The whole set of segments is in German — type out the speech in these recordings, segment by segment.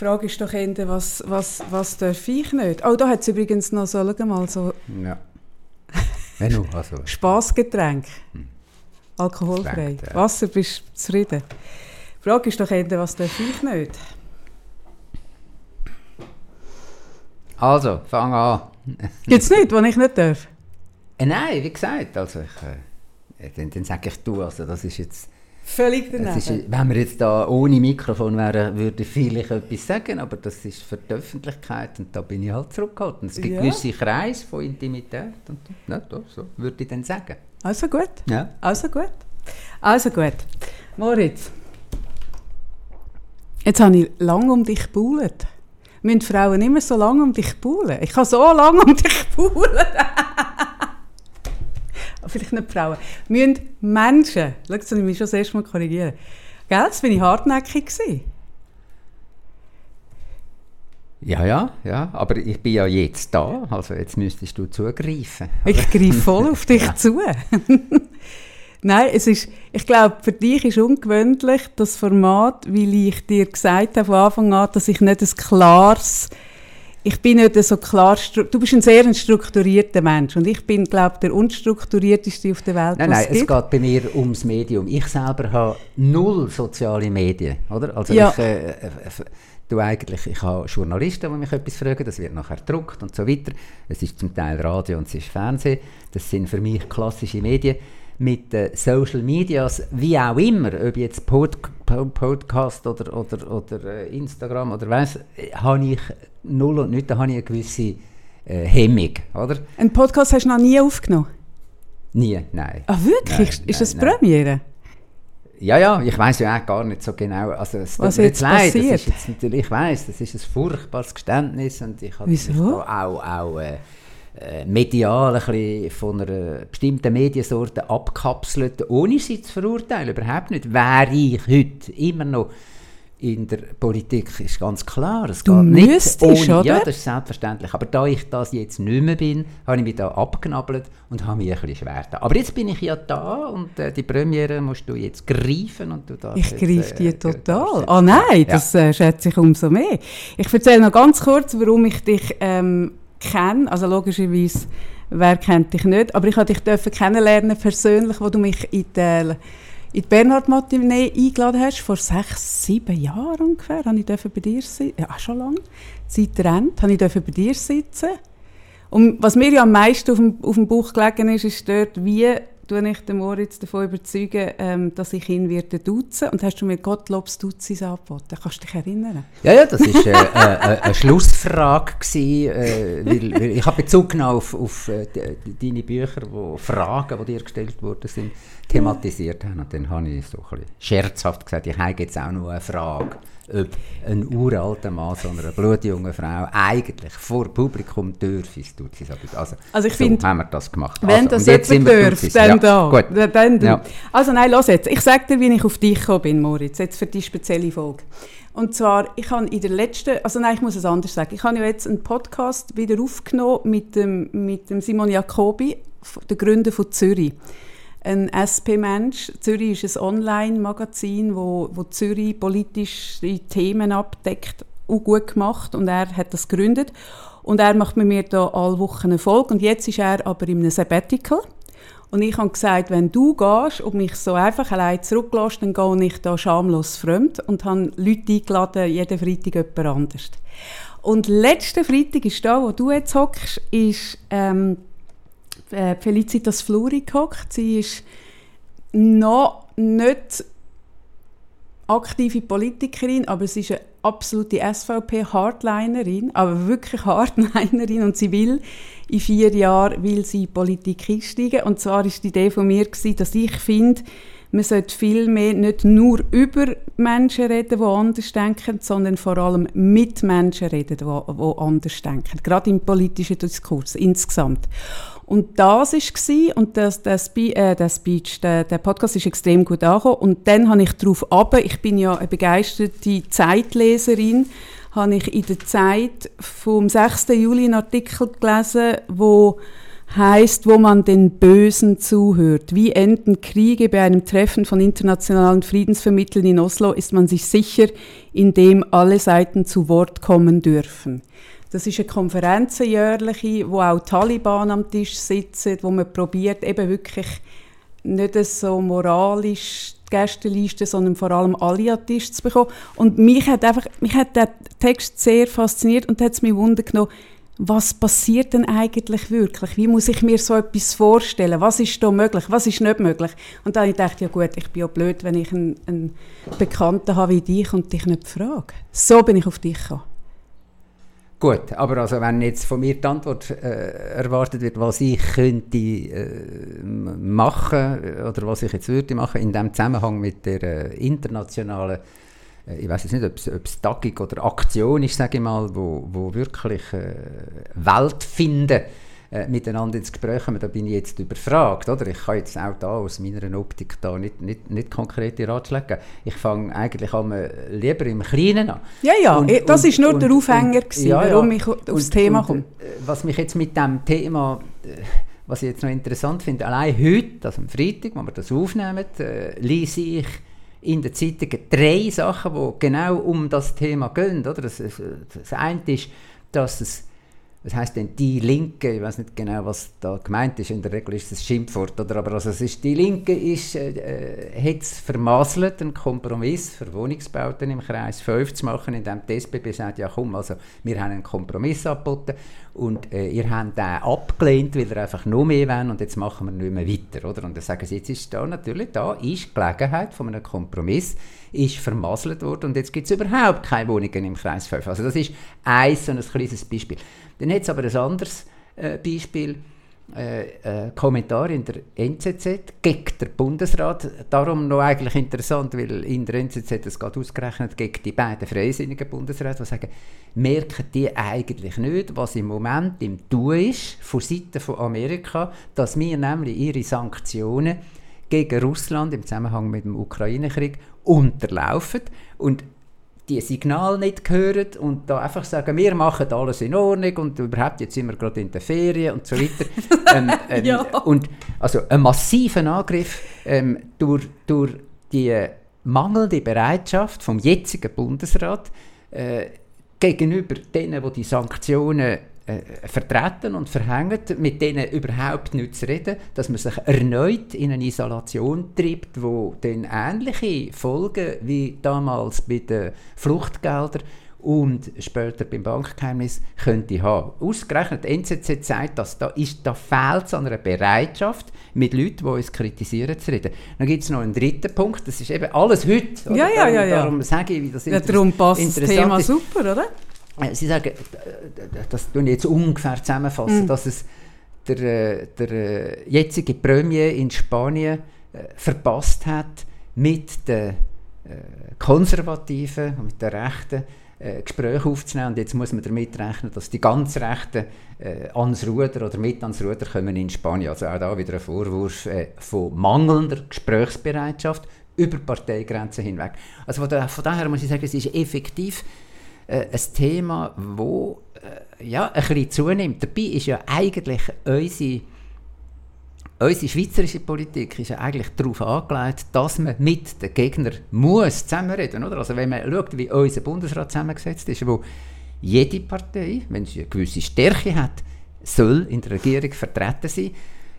Die Frage ist doch eher, was, was, was darf ich nicht? Oh, da hat es übrigens noch so, mal, so Ja. Wenn du, also, Spaßgetränk. Alkoholfrei. Schmeckt, ja. Wasser, bist du zufrieden? Die Frage ist doch eher, was darf ich nicht? also, fang an. Gibt es nichts, was ich nicht darf? Äh, nein, wie gesagt, also ich, äh, dann, dann sage ich du, also das ist jetzt, Völlig daneben. ist, wenn wir jetzt da ohne Mikrofon wären, würde ich vielleicht etwas sagen, aber das ist für die Öffentlichkeit und da bin ich halt zurückgehalten. Es gibt Ja. gewisse Kreise von Intimität und ja, so würde ich dann sagen. Also gut. Ja. Also gut. Also gut. Moritz. Jetzt habe ich lange um dich gebuhlt. Müssen Frauen immer so lange um dich buhlen? Ich kann so lange um dich buhlen. Vielleicht nicht Frauen. Müssen Menschen, schau, jetzt muss ich mich schon das erste Mal korrigieren. Gell, das bin ich hartnäckig gewesen. Ja, ja, ja, aber ich bin ja jetzt da, also jetzt müsstest du zugreifen. Ich greife voll auf dich zu. Nein, es ist, ich glaube, für dich ist ungewöhnlich das Format, weil ich dir gesagt habe von Anfang an, dass ich nicht ein klares, ich bin nicht so klar, du bist ein sehr strukturierter Mensch und ich bin, glaube der unstrukturierteste auf der Welt, Nein, nein, es gibt. geht bei mir ums Medium. Ich selber habe null soziale Medien, oder? Also Ja. ich, äh, äh, du eigentlich, ich habe Journalisten, die mich etwas fragen, das wird nachher gedruckt und so weiter. Es ist zum Teil Radio und es ist Fernsehen. Das sind für mich klassische Medien. Mit äh, Social Medias, wie auch immer, ob jetzt Pod Po- Podcast oder, oder, oder äh, Instagram oder was, äh, habe ich null und nicht, da habe ich eine gewisse äh, Hemmung, oder? Einen Podcast hast du noch nie aufgenommen? Nie, nein. Ah, wirklich? Nein, ist das nein. Premiere? Ja, ja, ich weiß ja auch gar nicht so genau. Also, es tut Was mir jetzt leid, passiert? Das ist jetzt natürlich, ich weiß, das ist ein furchtbares Geständnis und ich habe Wieso? da auch, auch äh, medial ein bisschen von einer bestimmten Mediensorte abkapselt, ohne sie zu verurteilen, überhaupt nicht. Wäre ich heute immer noch in der Politik, ist ganz klar, es Du geht nicht müsstest, ohne, Ja, oder? das ist selbstverständlich. Aber da ich das jetzt nicht mehr bin, habe ich mich da abgenabelt und habe mich ein bisschen schwer da. Aber jetzt bin ich ja da und äh, die Premiere musst du jetzt greifen und du Ich greife die äh, total. Ah nein, Ja. das äh, schätze ich umso mehr. Ich erzähle noch ganz kurz, warum ich dich ähm, kenne. Also logischerweise, wer kennt dich nicht? Aber ich durfte dich dürfen kennenlernen persönlich, wo du mich in die, in die Bernhard Matinee eingeladen hast, vor sechs, sieben Jahren ungefähr. Habe ich dürfen bei dir sitzen. Ja, schon lange. Die Zeit rennt. Habe ich dürfen bei dir sitzen. Und was mir ja am meisten auf dem, auf dem Bauch gelegen ist, ist dort, wie tue ich den Moritz davon überzeugen, ähm, dass ich ihn werde duzen. Und hast du mir Gottlobs Duzis angeboten? Kannst du dich erinnern? Ja, ja, das war äh, äh, äh, eine Schlussfrage. Gewesen, äh, weil, weil ich habe Bezug genommen auf, auf äh, deine Bücher, wo Fragen, die dir gestellt worden sind, thematisiert haben. Und dann habe ich so ein bisschen scherzhaft gesagt, ich habe jetzt auch noch eine Frage, ob ein uralter Mann so einer blutjungen Frau eigentlich vor Publikum dürfe ins Duzis anbieten. Also, Also ich so find, haben wir das gemacht. Wenn also, das jetzt jemand dürft, dann ja, da. Gut. Dann, Ja. Also nein, los jetzt. Ich sage dir, wie ich auf dich gekommen bin, Moritz, jetzt für die spezielle Folge. Und zwar, ich habe in der letzten, also nein, ich muss es anders sagen. Ich habe ja jetzt einen Podcast wieder aufgenommen mit dem, mit dem Simon Jacobi, der Gründer von Zürich. Ein SP-Mensch. Zürich ist ein Online-Magazin, wo, wo Zürich politische Themen abdeckt, auch gut gemacht. Und er hat das gegründet. Und er macht mit mir da alle Wochen eine Folge. Und jetzt ist er aber in einem Sabbatical. Und ich habe gesagt, wenn du gehst und mich so einfach allein zurücklässt, dann gehe ich da schamlos fremd und habe Leute eingeladen, jeden Freitag jemand anders. Und letzten Freitag ist da, wo du jetzt hockst, ist ähm, äh, Felicitas Fluri gehockt. Sie ist noch nicht aktive Politikerin, aber sie ist eine absolute SVP-Hardlinerin, aber wirklich Hardlinerin und sie will in vier Jahren will sie in die Politik einsteigen. Und zwar ist die Idee von mir gewesen, dass ich finde, man sollte viel mehr nicht nur über Menschen reden, die anders denken, sondern vor allem mit Menschen reden, die, die anders denken. Gerade im politischen Diskurs insgesamt. Und das war und das, der, Spe äh, der Speech, der, der Podcast ist extrem gut angekommen. Und dann habe ich darauf ab, ich bin ja eine begeisterte Zeitleserin, habe ich in der Zeit vom 6. Juli einen Artikel gelesen, wo heißt, wo man den Bösen zuhört. Wie enden Kriege bei einem Treffen von internationalen Friedensvermittlern in Oslo, ist man sich sicher, indem alle Seiten zu Wort kommen dürfen. Das ist eine Konferenz jährliche, wo auch Taliban am Tisch sitzen, wo man probiert, eben wirklich nicht so moralisch die Gästeliste, sondern vor allem alle an Tisch zu bekommen. Und mich hat einfach, mich hat der Text sehr fasziniert und hat es mich wundern genommen, was passiert denn eigentlich wirklich? Wie muss ich mir so etwas vorstellen? Was ist da möglich? Was ist nicht möglich? Und dann habe ich ja gut, ich bin ja blöd, wenn ich einen, einen Bekannten habe wie dich und dich nicht frage. So bin ich auf dich gekommen. Gut, aber also wenn jetzt von mir die Antwort äh, erwartet wird, was ich könnte äh, machen oder was ich jetzt würde machen in dem Zusammenhang mit der äh, internationalen, äh, ich weiß jetzt nicht, ob es Tagung oder Aktion ist, sage ich mal, wo, wo wirklich äh, Welt finden äh, miteinander ins Gespräch kommen, da bin ich jetzt überfragt. Oder? Ich kann jetzt auch da aus meiner Optik da nicht, nicht, nicht konkrete Ratschläge geben. Ich fange eigentlich an, lieber im Kleinen an. Ja, ja, und, das ist nur und, der Aufhänger, gewesen, ja, ja. warum ich aufs Thema komme. Äh, was mich jetzt mit dem Thema äh, was ich jetzt noch interessant finde, allein heute, also am Freitag, wo wir das aufnehmen, äh, lese ich in der Zeitung drei Sachen, die genau um das Thema gehen. Oder? Das, das eine ist, dass es was heißt denn die Linke? Ich weiß nicht genau, was da gemeint ist. In der Regel ist es Schimpfwort, oder? Aber also es ist, die Linke ist, äh, äh hat es vermasselt, einen Kompromiss für Wohnungsbauten im Kreis 5 zu machen, indem die SBB sagt, ja komm, also wir haben einen Kompromiss angeboten und äh, ihr habt den abgelehnt, weil ihr einfach noch mehr wollt und jetzt machen wir nicht mehr weiter, oder? Und dann sagen sie, jetzt ist da natürlich, da ist Gelegenheit von einem Kompromiss, ist vermasselt worden und jetzt gibt es überhaupt keine Wohnungen im Kreis 5. Also das ist ein so ein kleines Beispiel. Dann hat es aber ein anderes äh, Beispiel, äh, äh, Kommentar in der NZZ gegen den Bundesrat. Darum noch eigentlich interessant, weil in der NZZ es gerade ausgerechnet gegen die beiden freisinnigen Bundesräte, die sagen, merken die eigentlich nicht, was im Moment im Tun ist, von Seiten von Amerika, dass wir nämlich ihre Sanktionen gegen Russland im Zusammenhang mit dem Ukraine-Krieg unterlaufen. Und die Signale nicht hören und da einfach sagen, wir machen alles in Ordnung und überhaupt, jetzt sind wir gerade in der Ferien und so weiter. ähm, ähm, ja. Und also ein massiven Angriff ähm, durch, durch die mangelnde Bereitschaft vom jetzigen Bundesrat äh, gegenüber denen, die die Sanktionen äh, vertreten und verhängen, mit denen überhaupt nicht zu reden, dass man sich erneut in eine Isolation treibt, wo dann ähnliche Folgen wie damals bei den Fluchtgeldern und später beim Bankgeheimnis könnte haben. Ausgerechnet die NZZ sagt, dass da, ist, da fehlt es an einer Bereitschaft, mit Leuten, die uns kritisieren, zu reden. Dann gibt es noch einen dritten Punkt, das ist eben alles heute. Ja, ja, ja, ja. Darum sage ich, wie das ja, darum passt das Thema ist. super, oder? Äh, Sie sagen, das tun jetzt ungefähr zusammenfassen, mm. dass es der, äh, der äh, jetzige Premier in Spanien verpasst hat, mit den Konservativen und mit den Rechten Gespräche aufzunehmen. Und jetzt muss man damit rechnen, dass die ganz Rechten äh, ans Ruder oder mit ans Ruder kommen in Spanien. Also auch da wieder ein Vorwurf äh, von mangelnder Gesprächsbereitschaft über Parteigrenzen hinweg. Also von daher muss ich sagen, es ist effektiv äh, ein Thema, wo äh, ja, ein bisschen zunimmt. Dabei ist ja eigentlich unsere, unsere schweizerische Politik ist ja eigentlich darauf angelegt, dass man mit den Gegnern muss zusammenreden muss. Also wenn man schaut, wie unser Bundesrat zusammengesetzt ist, wo jede Partei, wenn sie eine gewisse Stärke hat, soll in der Regierung vertreten sein.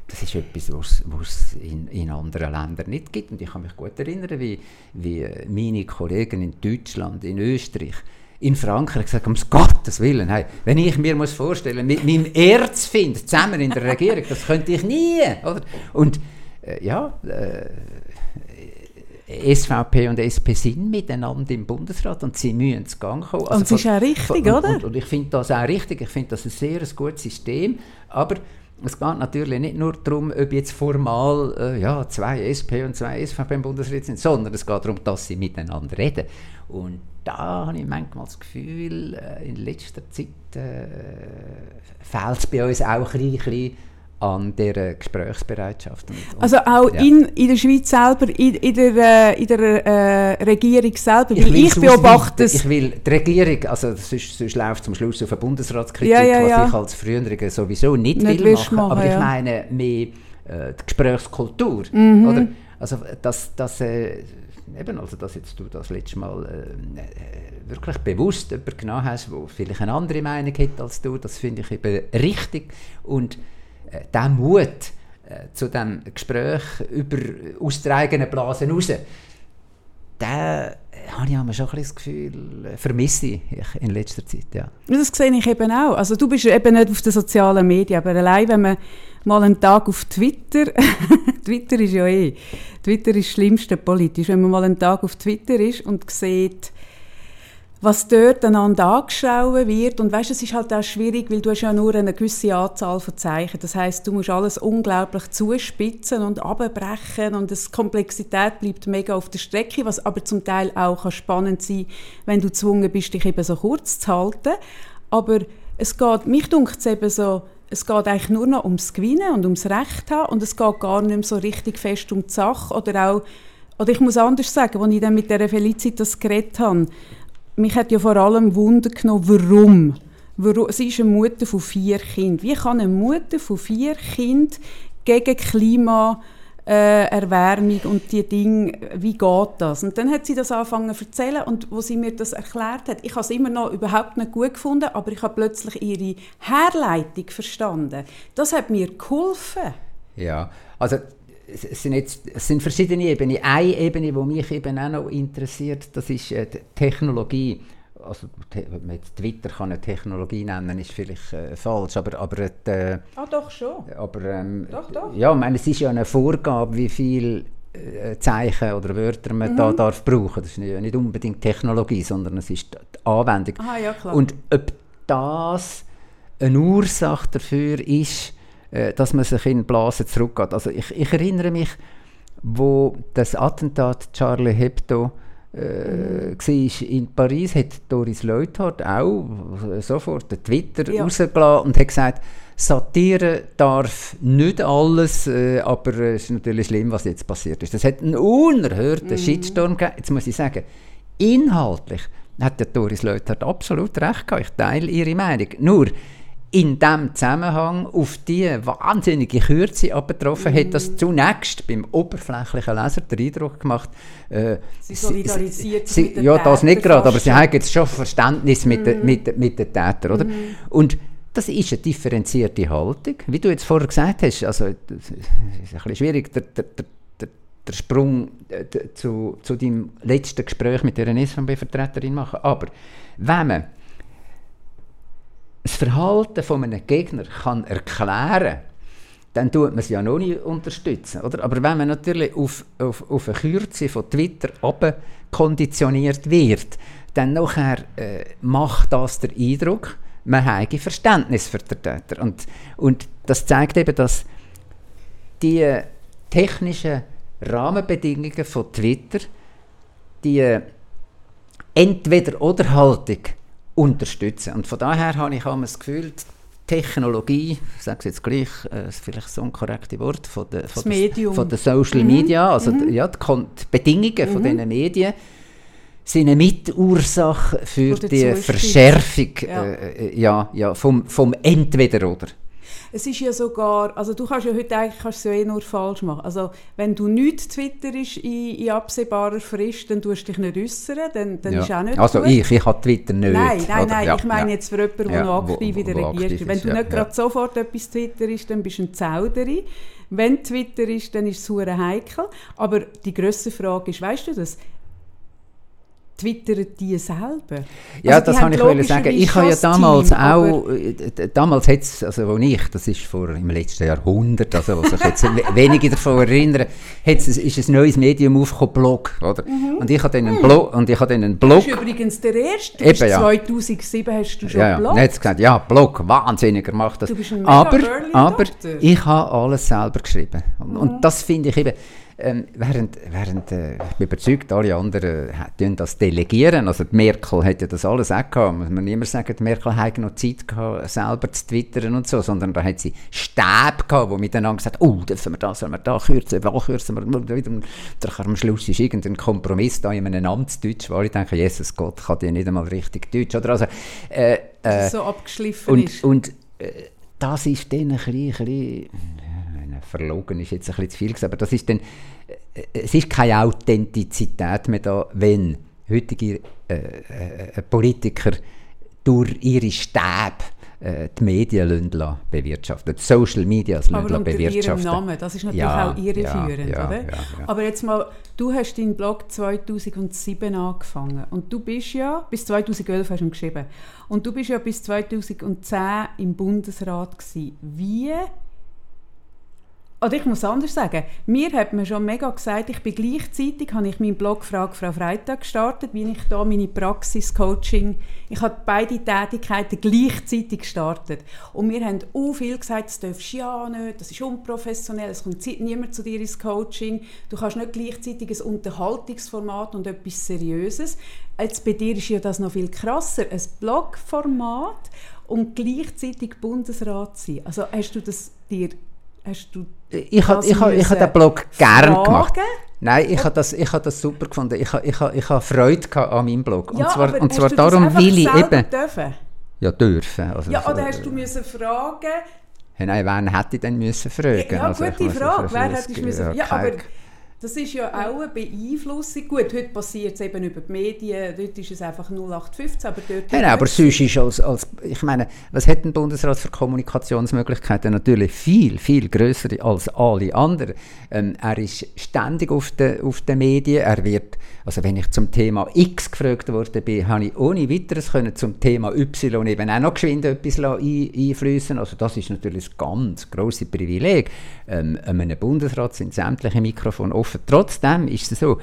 Das ist etwas, was es in, in, anderen Ländern nicht gibt. Und ich kann mich gut erinnern, wie, wie meine Kollegen in Deutschland, in Österreich, in Frankreich gesagt, um Gottes Willen, hey, wenn ich mir muss vorstellen, mit meinem Erzfind zusammen in der Regierung, das könnte ich nie. Oder? Und äh, ja, äh, SVP und SP sind miteinander im Bundesrat und sie müssen ins Gang kommen. Also und das ist auch richtig, oder? Und, und ich finde das auch richtig. Ich finde das ein sehr ein gutes System. Aber es geht natürlich nicht nur darum, ob jetzt formal äh, ja, zwei SP und zwei SVP im Bundesrat sind, sondern es geht darum, dass sie miteinander reden. Und da habe ich manchmal das Gefühl, äh, in letzter Zeit äh, fehlt es bei uns auch ein bisschen an dieser Gesprächsbereitschaft. Und, also auch ja. in, in der Schweiz selber, in, in der, äh, in der äh, Regierung selber, ich, ich beobachte es. Ich will die Regierung, also sonst, sonst läuft zum Schluss auf eine Bundesratskritik, ja, ja, was ich als Frühere sowieso nicht, nicht will machen, machen, aber ich meine mehr äh, die Gesprächskultur, mhm. oder? Also dass, dass äh, eben, also dass jetzt du das letzte Mal äh, wirklich bewusst jemanden genommen hast, der vielleicht eine andere Meinung hat als du, das finde ich eben richtig und äh, der Mut äh, zu dem Gespräch über, aus der eigenen Blase raus, den habe ich immer schon ein das Gefühl, äh, vermisse ich in letzter Zeit. Ja. Das sehe ich eben auch. Also du bist eben nicht auf den sozialen Medien, aber allein wenn man mal einen Tag auf Twitter, Twitter ist ja eh, Twitter ist das Schlimmste politisch, wenn man mal einen Tag auf Twitter ist und sieht, was dort einander angeschaut wird. Und weißt, es ist halt auch schwierig, weil du hast ja nur eine gewisse Anzahl von Zeichen. Das heißt, du musst alles unglaublich zuspitzen und abbrechen und die Komplexität bleibt mega auf der Strecke, was aber zum Teil auch spannend sein kann, wenn du gezwungen bist, dich eben so kurz zu halten. Aber es geht, mich dunkt es eben so, es geht eigentlich nur noch ums Gewinnen und ums Recht haben und es geht gar nicht mehr so richtig fest um die Sache oder auch, oder ich muss anders sagen, als ich dann mit der Felicitas geredet habe, mich hat ja vor allem Wunder genommen, warum. warum. Sie ist eine Mutter von vier Kindern. Wie kann eine Mutter von vier Kindern gegen Klima äh, Erwärmung und die Dinge, wie geht das? Und dann hat sie das angefangen zu erzählen und wo sie mir das erklärt hat, ich habe es immer noch überhaupt nicht gut gefunden, aber ich habe plötzlich ihre Herleitung verstanden. Das hat mir geholfen. Ja, also es sind, jetzt, es sind verschiedene Ebenen. Eine Ebene, die mich eben auch noch interessiert, das ist äh, die Technologie. Also, Twitter kann eine Technologie nennen, ist vielleicht äh, falsch, aber... aber äh, ah, doch schon. Aber, ähm, doch, doch. Ja, ich meine, es ist ja eine Vorgabe, wie viel äh, Zeichen oder Wörter man mhm. da darf brauchen. Das ist nicht, nicht unbedingt Technologie, sondern es ist die Anwendung. Aha, ja. Und ob das eine Ursache dafür ist, äh, dass man sich in Blasen zurückgeht. Also ich, ich erinnere mich, wo das Attentat Charlie Hebdo äh, war in Paris, hat Doris Leuthard auch sofort den Twitter ja. rausgelassen und hat gesagt, Satire darf nicht alles, äh, aber es ist natürlich schlimm, was jetzt passiert ist. Das hat einen unerhörten mm. Shitstorm gegeben. Jetzt muss ich sagen, inhaltlich hat der Doris Leuthard absolut recht gehabt. Ich teile ihre Meinung. Nur, in diesem Zusammenhang auf die wahnsinnige Kürze abgetroffen, mm. hat das zunächst beim oberflächlichen Leser den Eindruck gemacht, äh, sie solidarisiert sie, mit den Ja, das nicht gerade, aber sie haben jetzt schon Verständnis mit, den, mit, mit den Tätern, oder? Mm. Und das ist eine differenzierte Haltung. Wie du jetzt vorher gesagt hast, also, es ist ein bisschen schwierig, der, der, der, der Sprung äh, zu, zu deinem letzten Gespräch mit der SVB-Vertreterin machen. Aber wenn man das Verhalten von einem Gegner kann erklären dann tut man es ja noch nicht unterstützen. Oder? Aber wenn man natürlich auf, auf, auf eine Kürze von Twitter konditioniert wird, dann nachher, äh, macht das den Eindruck, man habe Verständnis für den Täter. Und, und das zeigt eben, dass die technischen Rahmenbedingungen von Twitter, die Entweder-Oder-Haltung, unterstützen. Und von daher habe ich das Gefühl, Technologie, ich sage es jetzt gleich, äh, vielleicht so ein korrektes Wort, von der, von der, von der Social mhm. Media, also mhm. die, ja, die, die Bedingungen mhm. von diesen Medien, sind eine Mitursache für die Verschärfung ja. Äh, ja, ja, vom, vom Entweder-Oder. Es ist ja sogar, also du kannst ja heute eigentlich kannst ja eh nur falsch machen. Also wenn du nichts twitterst in, in absehbarer Frist, dann tust du dich nicht äußern, dann, dann ja. ist auch nicht Also gut. ich, ich habe Twitter nicht. Nein, nein, nein, ja, ich meine ja. jetzt für jemanden, der noch aktiv in der Regierung ist. Wenn du nicht gerade sofort etwas twitterst, dann bist du ein Zauderi. Wenn Twitter ist, dann ist es heikel. Aber die grösste Frage ist, weißt du das, twittern die selber? Ja, also, das kann ich wollte sagen. Ich habe ja damals Team, auch, äh, damals hat es, also wo ich, das ist vor im letzten Jahrhundert, also was ich jetzt wenige davon erinnere, hat's, ist ein neues Medium aufgekommen, Blog, oder? Mhm. Und ich habe dann einen mhm. Blog, und ich habe dann einen Blog. Das ist übrigens der erste, Eben, ja. 2007 hast du schon ja, ja. Blog. Jetzt gesagt, ja, Blog, wahnsinnig gemacht das. Du bist ein aber, aber ich habe alles selber geschrieben. Und, mhm. und das finde ich eben, ähm, während, während äh, ich bin überzeugt, alle anderen äh, das delegieren. Also die Merkel hat ja das alles auch gehabt. Muss man nicht mehr sagen, die Merkel hat noch Zeit gehabt, selber zu twittern und so, sondern da hat sie Stäbe gehabt, die miteinander gesagt oh, dürfen wir das, sollen wir da kürzen, da kürzen wir, wieder, am Schluss ist irgendein Kompromiss da in einem Amtsdeutsch, wo ich denke, Jesus Gott, kann die nicht einmal richtig Deutsch. Oder also, äh, äh, so abgeschliffen und, ist. Und äh, das ist dann ein bisschen, ein bisschen verlogen ist jetzt ein bisschen zu viel gesagt, aber das ist dann, äh, es ist keine Authentizität mehr da, wenn heutige äh, äh, Politiker durch ihre Stäbe äh, die Medien lassen bewirtschaften, die Social Media Aber unter ihrem Namen, das ist natürlich ja, auch irreführend, ja, oder? Ja, Aber jetzt mal, du hast deinen Blog 2007 angefangen und du bist ja, bis 2011 hast du geschrieben, und du bist ja bis 2010 im Bundesrat gewesen. Wie oder ich muss anders sagen, mir hat man schon mega gesagt, ich bin gleichzeitig, habe ich meinen Blog «Frage Frau Freitag» gestartet, wie ich da meine Praxis-Coaching, ich habe beide Tätigkeiten gleichzeitig gestartet. Und mir haben auch viel gesagt, das darfst du ja nicht, das ist unprofessionell, es kommt niemand zu dir ins Coaching, du kannst nicht gleichzeitig ein Unterhaltungsformat und etwas Seriöses. Jetzt bei dir ist ja das noch viel krasser, ein Blogformat und gleichzeitig Bundesrat sein. Also hast du das dir Hast du ich habe ich ha, ich ha den Blog gern gemacht. Nein, ich habe das, hab das super gefunden. Ich habe ich ha, ich ha Freude an meinem Blog. Ja, und zwar, aber und zwar hast darum, du weil ich eben. Dürfen? Ja, dürfen. Also, ja, oder hast du müssen fragen? Hey, nein, wen hätte ich denn müssen fragen? Ja, also, gute Frage. Wer hätte ich müssen? Ja, aber das ist ja auch eine Beeinflussung. Gut, heute passiert es eben über die Medien, dort ist es einfach 0815, aber dort... Ja, aber sonst ist als, als, ich meine, was hat ein Bundesrat für Kommunikationsmöglichkeiten? Natürlich viel, viel größer als alle anderen. Ähm, er ist ständig auf den, auf den Medien, er wird, also wenn ich zum Thema X gefragt worden bin, habe ich ohne weiteres können zum Thema Y eben auch noch geschwind etwas ein, einfließen. Also das ist natürlich ein ganz grosses Privileg. Ähm, einem Bundesrat sind sämtliche Mikrofone offen offen. Trotzdem ist es so,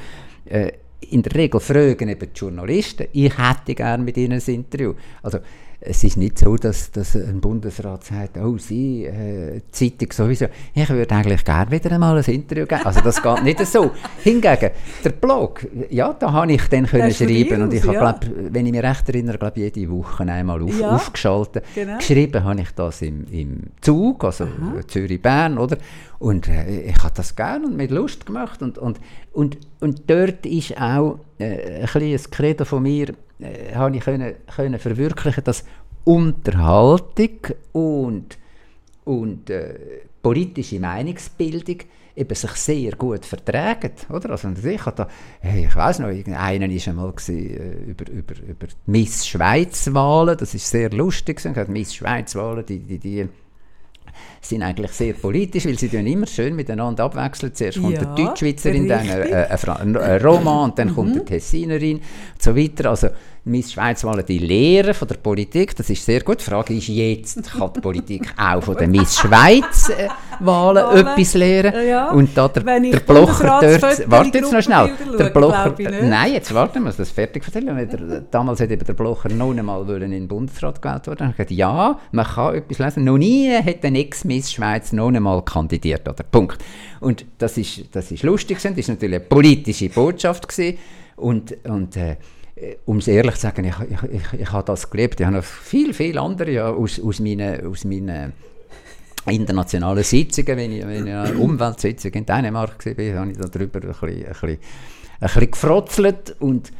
äh, in der Regel fragen eben die Journalisten, ich hätte gerne mit ihnen ein Interview. Also es ist nicht so, dass, dass ein Bundesrat sagt, oh, Sie, äh, Zeitung sowieso, ich würde eigentlich gerne wieder einmal ein Interview geben. Also das geht nicht so. Hingegen, der Blog, ja, da habe ich dann können schreiben und ich habe, glaub, wenn ich mich recht erinnere, glaube jede Woche einmal auf, ja, aufgeschaltet. Genau. Geschrieben habe ich das im, im Zug, also Zürich-Bern, oder? Und äh, ich habe das gerne und mit Lust gemacht und, und, und, und dort ist auch äh, ein, ein Credo von mir, äh, habe ich können, können verwirklichen, dass Unterhaltung und, und äh, politische Meinungsbildung eben sich sehr gut vertragen, oder? Also ich da, hey, ich weiß noch, einer ist einmal gewesen, äh, über, über, über Miss Schweiz-Wahlen, das ist sehr lustig, Miss Schweiz-Wahlen, die, die, die sind eigentlich sehr politisch, weil sie immer schön miteinander abwechseln. Zuerst kommt ja, eine Deutschschweizerin, dann eine, eine, eine Roma und dann kommt eine mhm. Tessinerin und so weiter. Also Miss Schweiz wollen die Lehre von der Politik, das ist sehr gut. Die Frage ist jetzt, kann die Politik auch von der Miss Schweiz äh, Wahlen etwas lernen? Ja, und da der, der Blocher dort, warte jetzt noch schnell, der Blocher, nein, jetzt warten wir, das fertig erzählen. Damals hat eben der Blocher noch einmal in den Bundesrat gewählt worden. Ich gesagt, ja, man kann etwas lesen. Noch nie hat eine Ex-Miss Schweiz noch einmal kandidiert, oder? Punkt. Und das ist, das ist lustig, das ist natürlich eine politische Botschaft gewesen. Und, und äh, äh, um es ehrlich zu sagen, ich, ich, ich, ich habe das gelebt. Ich habe noch viel, viel andere ja, aus, aus meinen, aus meinen internationalen Sitzungen, wenn ich, wenn ich eine Umweltsitzung in Dänemark war, habe ich darüber ein bisschen, ein bisschen, ein bisschen gefrotzelt und,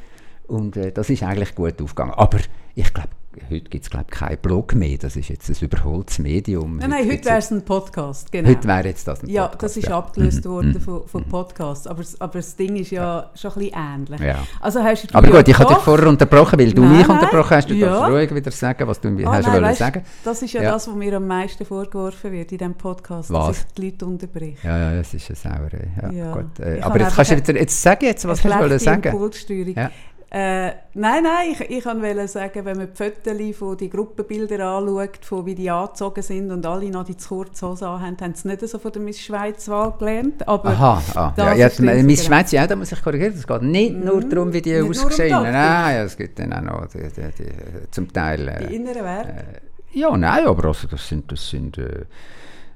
und äh, das ist eigentlich gut aufgegangen. Aber ich glaube, heute gibt es glaube ich keinen Blog mehr, das ist jetzt ein überholtes Medium. Nein, nein, heute, wäre es ein Podcast, genau. Heute wäre jetzt das ein ja, Podcast. Das ist ja, das ist abgelöst mhm. worden mhm. von, von mhm. Podcasts, aber, aber das Ding ist ja, ja. schon ein bisschen ähnlich. Ja. Also hast du aber gut, ich habe dich vorher unterbrochen, weil du nein, mich unterbrochen hast, du ja. darfst ruhig wieder sagen, was du oh, hast nein, weißt, sagen. Das ist ja, das, was mir am meisten vorgeworfen wird in diesem Podcast, was? dass ich die Leute unterbreche. Ja, ja, das ist eine Sauerei. Ja, Gut. Äh, aber jetzt kannst du wieder, jetzt sag jetzt, was hast du sagen? Impulssteuerung. Äh, nein, nein, ich, ich wollte sagen, wenn man die Fotos von die Gruppenbilder anschaut, von wie die angezogen sind und alle noch die zu kurze Hose haben, haben sie nicht so von der Miss Schweiz-Wahl gelernt. Aber Aha, ah, ja, ja, Miss Schweiz, ja, da muss ich korrigieren, es geht nicht mhm. nur darum, wie die aussehen. Um nein, ja, es gibt dann auch noch die, die, die, zum Teil... Äh, die inneren Werte? Äh, ja, nein, aber also das sind... Das sind äh,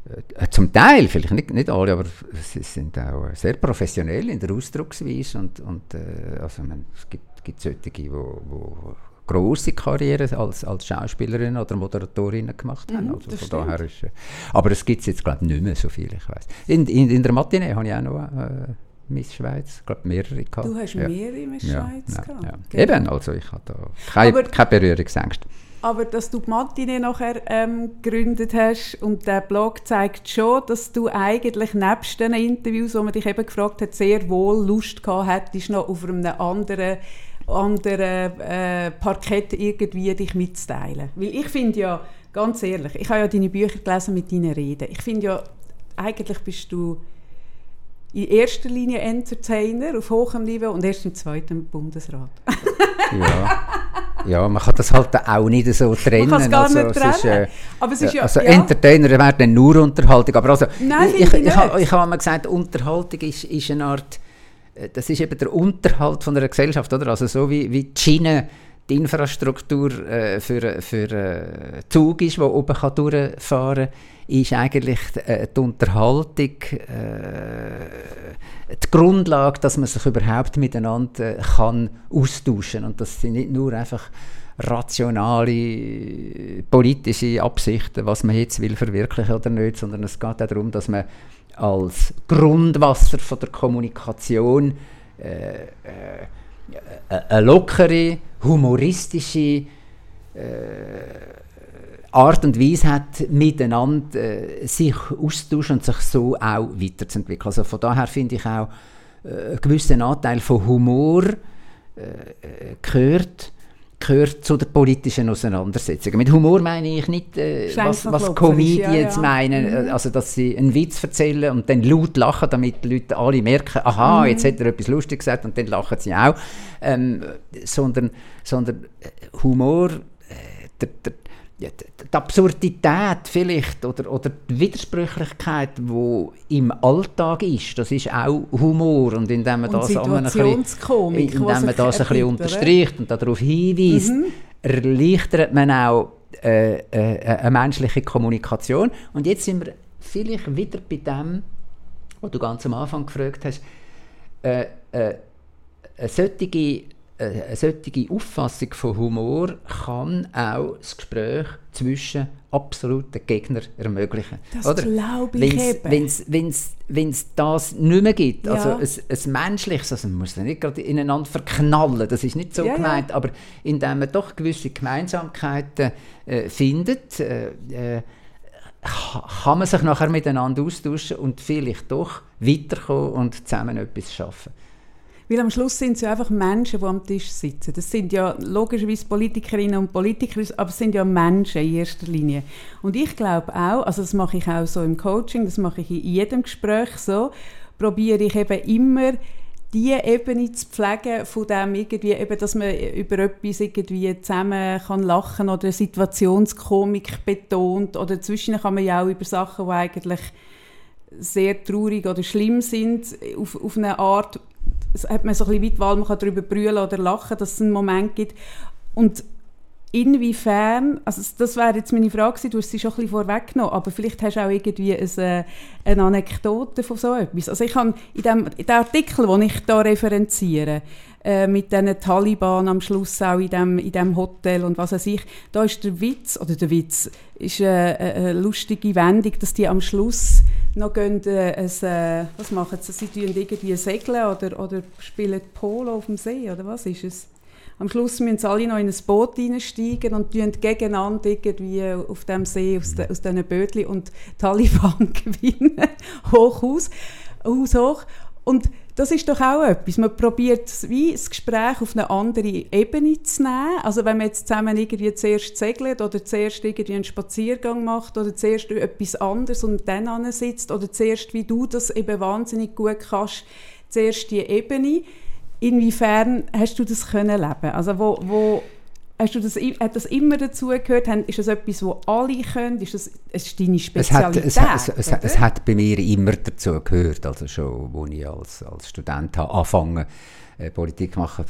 äh, zum Teil, vielleicht nicht, nicht alle, aber sie sind auch sehr professionell in der Ausdrucksweise und, und äh, also man, es gibt, gibt solche, die wo große Karriere als, als Schauspielerin oder Moderatorin gemacht haben. Mhm, also von stimmt. daher ist, äh, aber es gibt es jetzt glaube ich nicht mehr so viel, ich weiß. In, in, in der Matinee habe ich auch noch äh, Miss Schweiz, ich glaube mehrere gehabt. Du hast ja. mehrere in der Ja, Schweiz ja, gehabt. ja. Genau. Eben, also ich habe da keine, Aber- keine Berührungsängste. Aber dass du die Matinee nachher ähm, gegründet hast und der Blog zeigt schon, dass du eigentlich nebst den Interviews, wo man dich eben gefragt hat, sehr wohl Lust gehabt hättest, noch auf einem anderen, anderen äh, Parkett irgendwie dich mitzuteilen. Weil ich finde ja, ganz ehrlich, ich habe ja deine Bücher gelesen mit deinen Reden. Ich finde ja, eigentlich bist du in erster Linie Entertainer auf hohem Niveau und erst im zweiten Bundesrat. Ja. ja, man kann das halt auch nicht so trennen. Man kann es gar also, nicht es ist, trennen. äh, Aber es ist ja, also ja. Entertainer werden nur Unterhaltung. Aber also, Nein, ich, ich, ich ich, habe, mal gesagt, Unterhaltung ist, ist eine Art, äh, das ist eben der Unterhalt von einer Gesellschaft, oder? Also so wie, wie die Schiene die Infrastruktur äh, für, für äh, Zug ist, der oben kann durchfahren kann, ist eigentlich äh, die Unterhaltung äh, die Grundlage, dass man sich überhaupt miteinander äh, kann austauschen und das sind nicht nur einfach rationale politische Absichten, was man jetzt will verwirklichen oder nicht, sondern es geht auch darum, dass man als Grundwasser von der Kommunikation äh, äh, eine lockere, humoristische Art und Weise hat, miteinander äh, sich austauschen und sich so auch weiterzuentwickeln. Also von daher finde ich auch, äh, einen gewissen Anteil von Humor äh, äh, gehört, gehört zu der politischen Auseinandersetzung. Mit Humor meine ich nicht, äh, was, was Comedians ja, ja. meinen, äh, also dass sie einen Witz erzählen und dann laut lachen, damit die Leute alle merken, aha, jetzt hat er etwas Lustiges gesagt und dann lachen sie auch. Ähm, sondern, sondern äh, Humor, äh, der, der, ja, die Absurdität vielleicht oder, oder die Widersprüchlichkeit, die im Alltag ist, das ist auch Humor und indem man Und das ein bisschen, indem man das ein bisschen unterstreicht und darauf hinweist, Mhm. erleichtert man auch äh, äh, eine menschliche Kommunikation. Und jetzt sind wir vielleicht wieder bei dem, was du ganz am Anfang gefragt hast, äh, äh, eine solche, eine solche Auffassung von Humor kann auch das Gespräch zwischen absoluten Gegnern ermöglichen. Das glaube ich eben. Wenn es das nicht mehr gibt, Ja. also ein, ein menschliches, also man muss ja nicht gerade ineinander verknallen, das ist nicht so Ja, ja. gemeint, aber indem man doch gewisse Gemeinsamkeiten äh, findet, äh, äh, ka- kann man sich nachher miteinander austauschen und vielleicht doch weiterkommen und zusammen etwas schaffen. Weil am Schluss sind es ja einfach Menschen, die am Tisch sitzen. Das sind ja logischerweise Politikerinnen und Politiker, aber es sind ja Menschen in erster Linie. Und ich glaube auch, also das mache ich auch so im Coaching, das mache ich in jedem Gespräch so, probiere ich eben immer die Ebene zu pflegen von dem irgendwie, eben, dass man über etwas irgendwie zusammen kann lachen oder Situationskomik betont oder zwischen kann man ja auch über Sachen, die eigentlich sehr traurig oder schlimm sind, auf, auf eine Art, es hat man so ein bisschen weil man kann darüber brüllen oder lachen, dass es einen Moment gibt. Und inwiefern, also das- wäre jetzt meine Frage gewesen, du hast sie schon ein bisschen vorweggenommen, aber vielleicht hast du auch irgendwie ein, äh, eine Anekdote von so etwas. Also ich habe in dem, in dem Artikel, den ich da referenziere, äh, mit diesen Taliban am Schluss auch in dem, in dem Hotel und was weiß ich, da ist der Witz, oder der Witz, ist äh, eine, eine lustige Wendung, dass die am Schluss noch gehen, äh, ein, äh, was machen sie, sie tun irgendwie segeln oder, oder spielen Polo auf dem See, oder was ist es? Am Schluss müssen sie alle noch in ein Boot hineinsteigen und tun gegeneinander irgendwie auf dem See aus, de, aus diesen Bötchen und Taliban gewinnen hoch aus, aus hoch. Und das ist doch auch etwas. Man probiert wie das Gespräch auf eine andere Ebene zu nehmen. Also wenn man jetzt zusammen irgendwie zuerst segelt oder zuerst irgendwie einen Spaziergang macht oder zuerst etwas anderes und dann sitzt oder zuerst, wie du das eben wahnsinnig gut kannst, zuerst die Ebene. Inwiefern hast du das können leben? Also wo, wo hast du das, hat das immer dazu gehört? Haben- Ist das etwas, wo alle können? Ist das es ist deine Es Spezialität? hat, es, es, es, es hat bei mir immer dazu gehört, also schon, als ich als, als Student habe angefangen äh, Politik zu machen.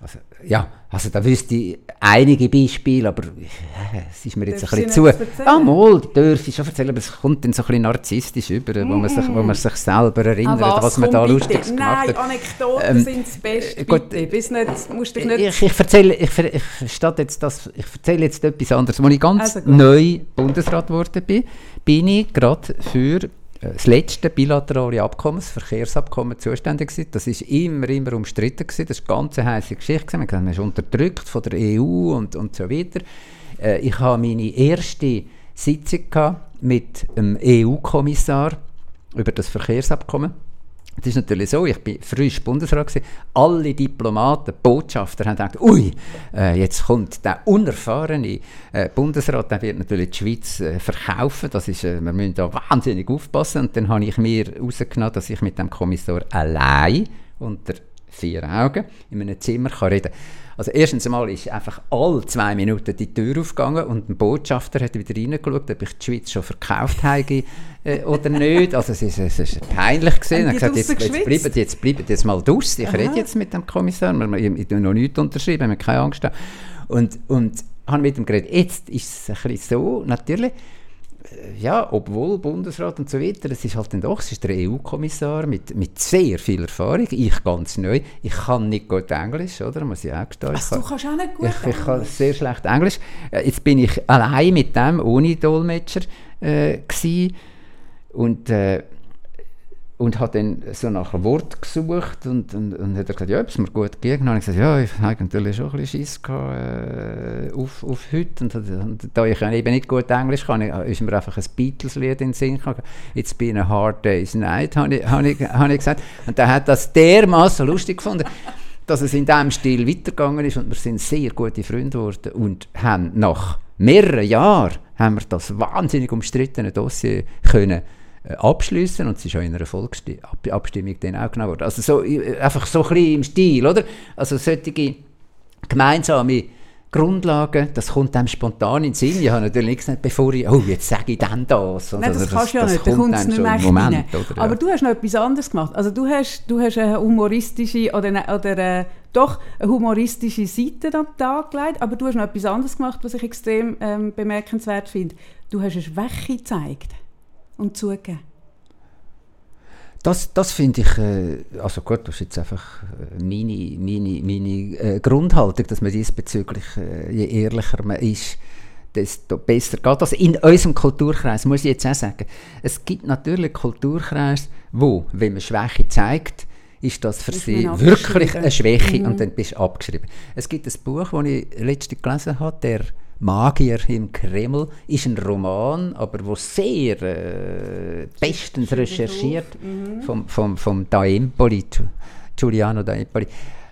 Also, ja, also da wüsste ich einige Beispiele, aber es ist mir jetzt Darf ein bisschen zu... Ah, mal, darf ich schon erzählen, aber es kommt dann so ein bisschen narzisstisch über, mm. wo, man sich, wo man sich selber erinnert, ah, was, was man da lustig gemacht hat. Nein, Anekdoten ähm, sind das Beste, gut, bitte. Bis nicht, musst dich nicht... Ich, ich erzähle, ich, ich, jetzt das, ich erzähle jetzt etwas anderes. Als ich ganz also neu Bundesrat geworden bin, bin ich gerade für das letzte bilaterale Abkommen, das Verkehrsabkommen, zuständig gewesen. Das ist immer, immer umstritten. Das war eine ganz heiße Geschichte. Man ist unterdrückt von der EU und, und so weiter. Äh, ich hatte meine erste Sitzung mit einem EU-Kommissar über das Verkehrsabkommen. Es ist natürlich so, ich bin frisch Bundesrat gewesen. Alle Diplomaten, Botschafter haben gedacht, ui, äh, jetzt kommt der unerfahrene äh, Bundesrat, der wird natürlich die Schweiz äh, verkaufen. Das ist, äh, wir müssen da wahnsinnig aufpassen. Und dann habe ich mir herausgenommen, dass ich mit dem Kommissar allein unter vier Augen in einem Zimmer kann reden kann. Also erstens einmal ist einfach alle zwei Minuten die Tür aufgegangen und ein Botschafter hat wieder reingeschaut, ob ich die Schweiz schon verkauft habe äh, oder nicht. Also es ist, es ist peinlich gesehen. Hat gesagt, jetzt, jetzt, bleiben, jetzt bleiben jetzt mal draus. Ich Aha. rede jetzt mit dem Kommissar. Ich, ich, ich noch nichts unterschrieben, ich habe keine Angst. Und, und habe mit ihm geredet. Jetzt ist es ein bisschen so, natürlich, ja, obwohl Bundesrat und so weiter, es ist halt dann doch, es ist der EU-Kommissar mit, mit sehr viel Erfahrung, ich ganz neu, ich kann nicht gut Englisch, oder, muss ich auch gestehen. Also, du kannst auch nicht gut ich, ich kann sehr schlecht Englisch. Äh, jetzt bin ich allein mit dem, ohne Dolmetscher, äh, und äh, und hat dann so nach einem Wort gesucht und, und, und hat gesagt, ja, ob es mir gut ging. Und ich gesagt, ja, ich habe natürlich schon ein bisschen Schiss gehabt, äh, auf, auf heute. Und, und, da ich eben nicht gut Englisch kann, ist mir einfach ein Beatles-Lied in den Sinn gekommen. It's been a hard day's night, habe ich, habe ich, habe ich gesagt. Und er hat das dermaßen lustig gefunden, dass es in diesem Stil weitergegangen ist und wir sind sehr gute Freunde geworden und haben nach mehreren Jahren haben wir das wahnsinnig umstrittene Dossier können abschließen und es ist auch in einer Volksabstimmung dann auch genau worden. Also so, äh, einfach so ein bisschen im Stil, oder? Also solche gemeinsame Grundlagen, das kommt einem spontan in den Sinn. Ich habe natürlich nichts gesagt, bevor ich, oh, jetzt sage ich dann das. Nein, das, das kannst du ja nicht, da kommt es nicht mehr Moment, oder, Aber du hast noch etwas anderes gemacht. Also du hast, du hast eine humoristische, oder, eine, oder eine, äh, doch eine humoristische Seite am Tag gelegt, aber du hast noch etwas anderes gemacht, was ich extrem ähm, bemerkenswert finde. Du hast eine Schwäche gezeigt und zugeben? Das, das finde ich, äh, also gut, das ist jetzt einfach äh, meine, meine, meine äh, Grundhaltung, dass man diesbezüglich, äh, je ehrlicher man ist, desto besser geht das. In unserem Kulturkreis, muss ich jetzt auch sagen, es gibt natürlich Kulturkreise, wo, wenn man Schwäche zeigt, ist das für ist sie wirklich eine Schwäche mhm. und dann bist du abgeschrieben. Es gibt ein Buch, das ich letztens gelesen habe, der Magier im Kreml. Ist ein Roman, aber wo sehr äh, bestens recherchiert mhm. vom, vom, vom Daempoli, Giuliano Daempoli,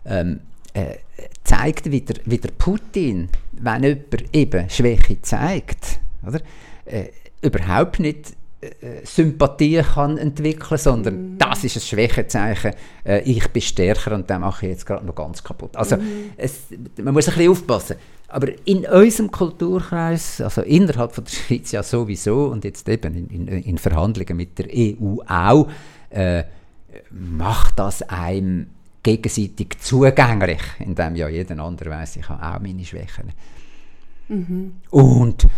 ähm, äh, zeigt, wie der, Putin, wenn jemand eben Schwäche zeigt, oder, äh, überhaupt nicht Sympathie kann entwickeln, sondern mm. das ist ein Schwächezeichen. Äh, ich bin stärker und dann mache ich jetzt gerade noch ganz kaputt. Also mm. es, man muss ein bisschen aufpassen. Aber in unserem Kulturkreis, also innerhalb von der Schweiz ja sowieso und jetzt eben in, in, in Verhandlungen mit der EU auch, äh, macht das einem gegenseitig zugänglich, indem ja jeder andere weiß, ich habe auch meine Schwächen. Mhm. Und äh,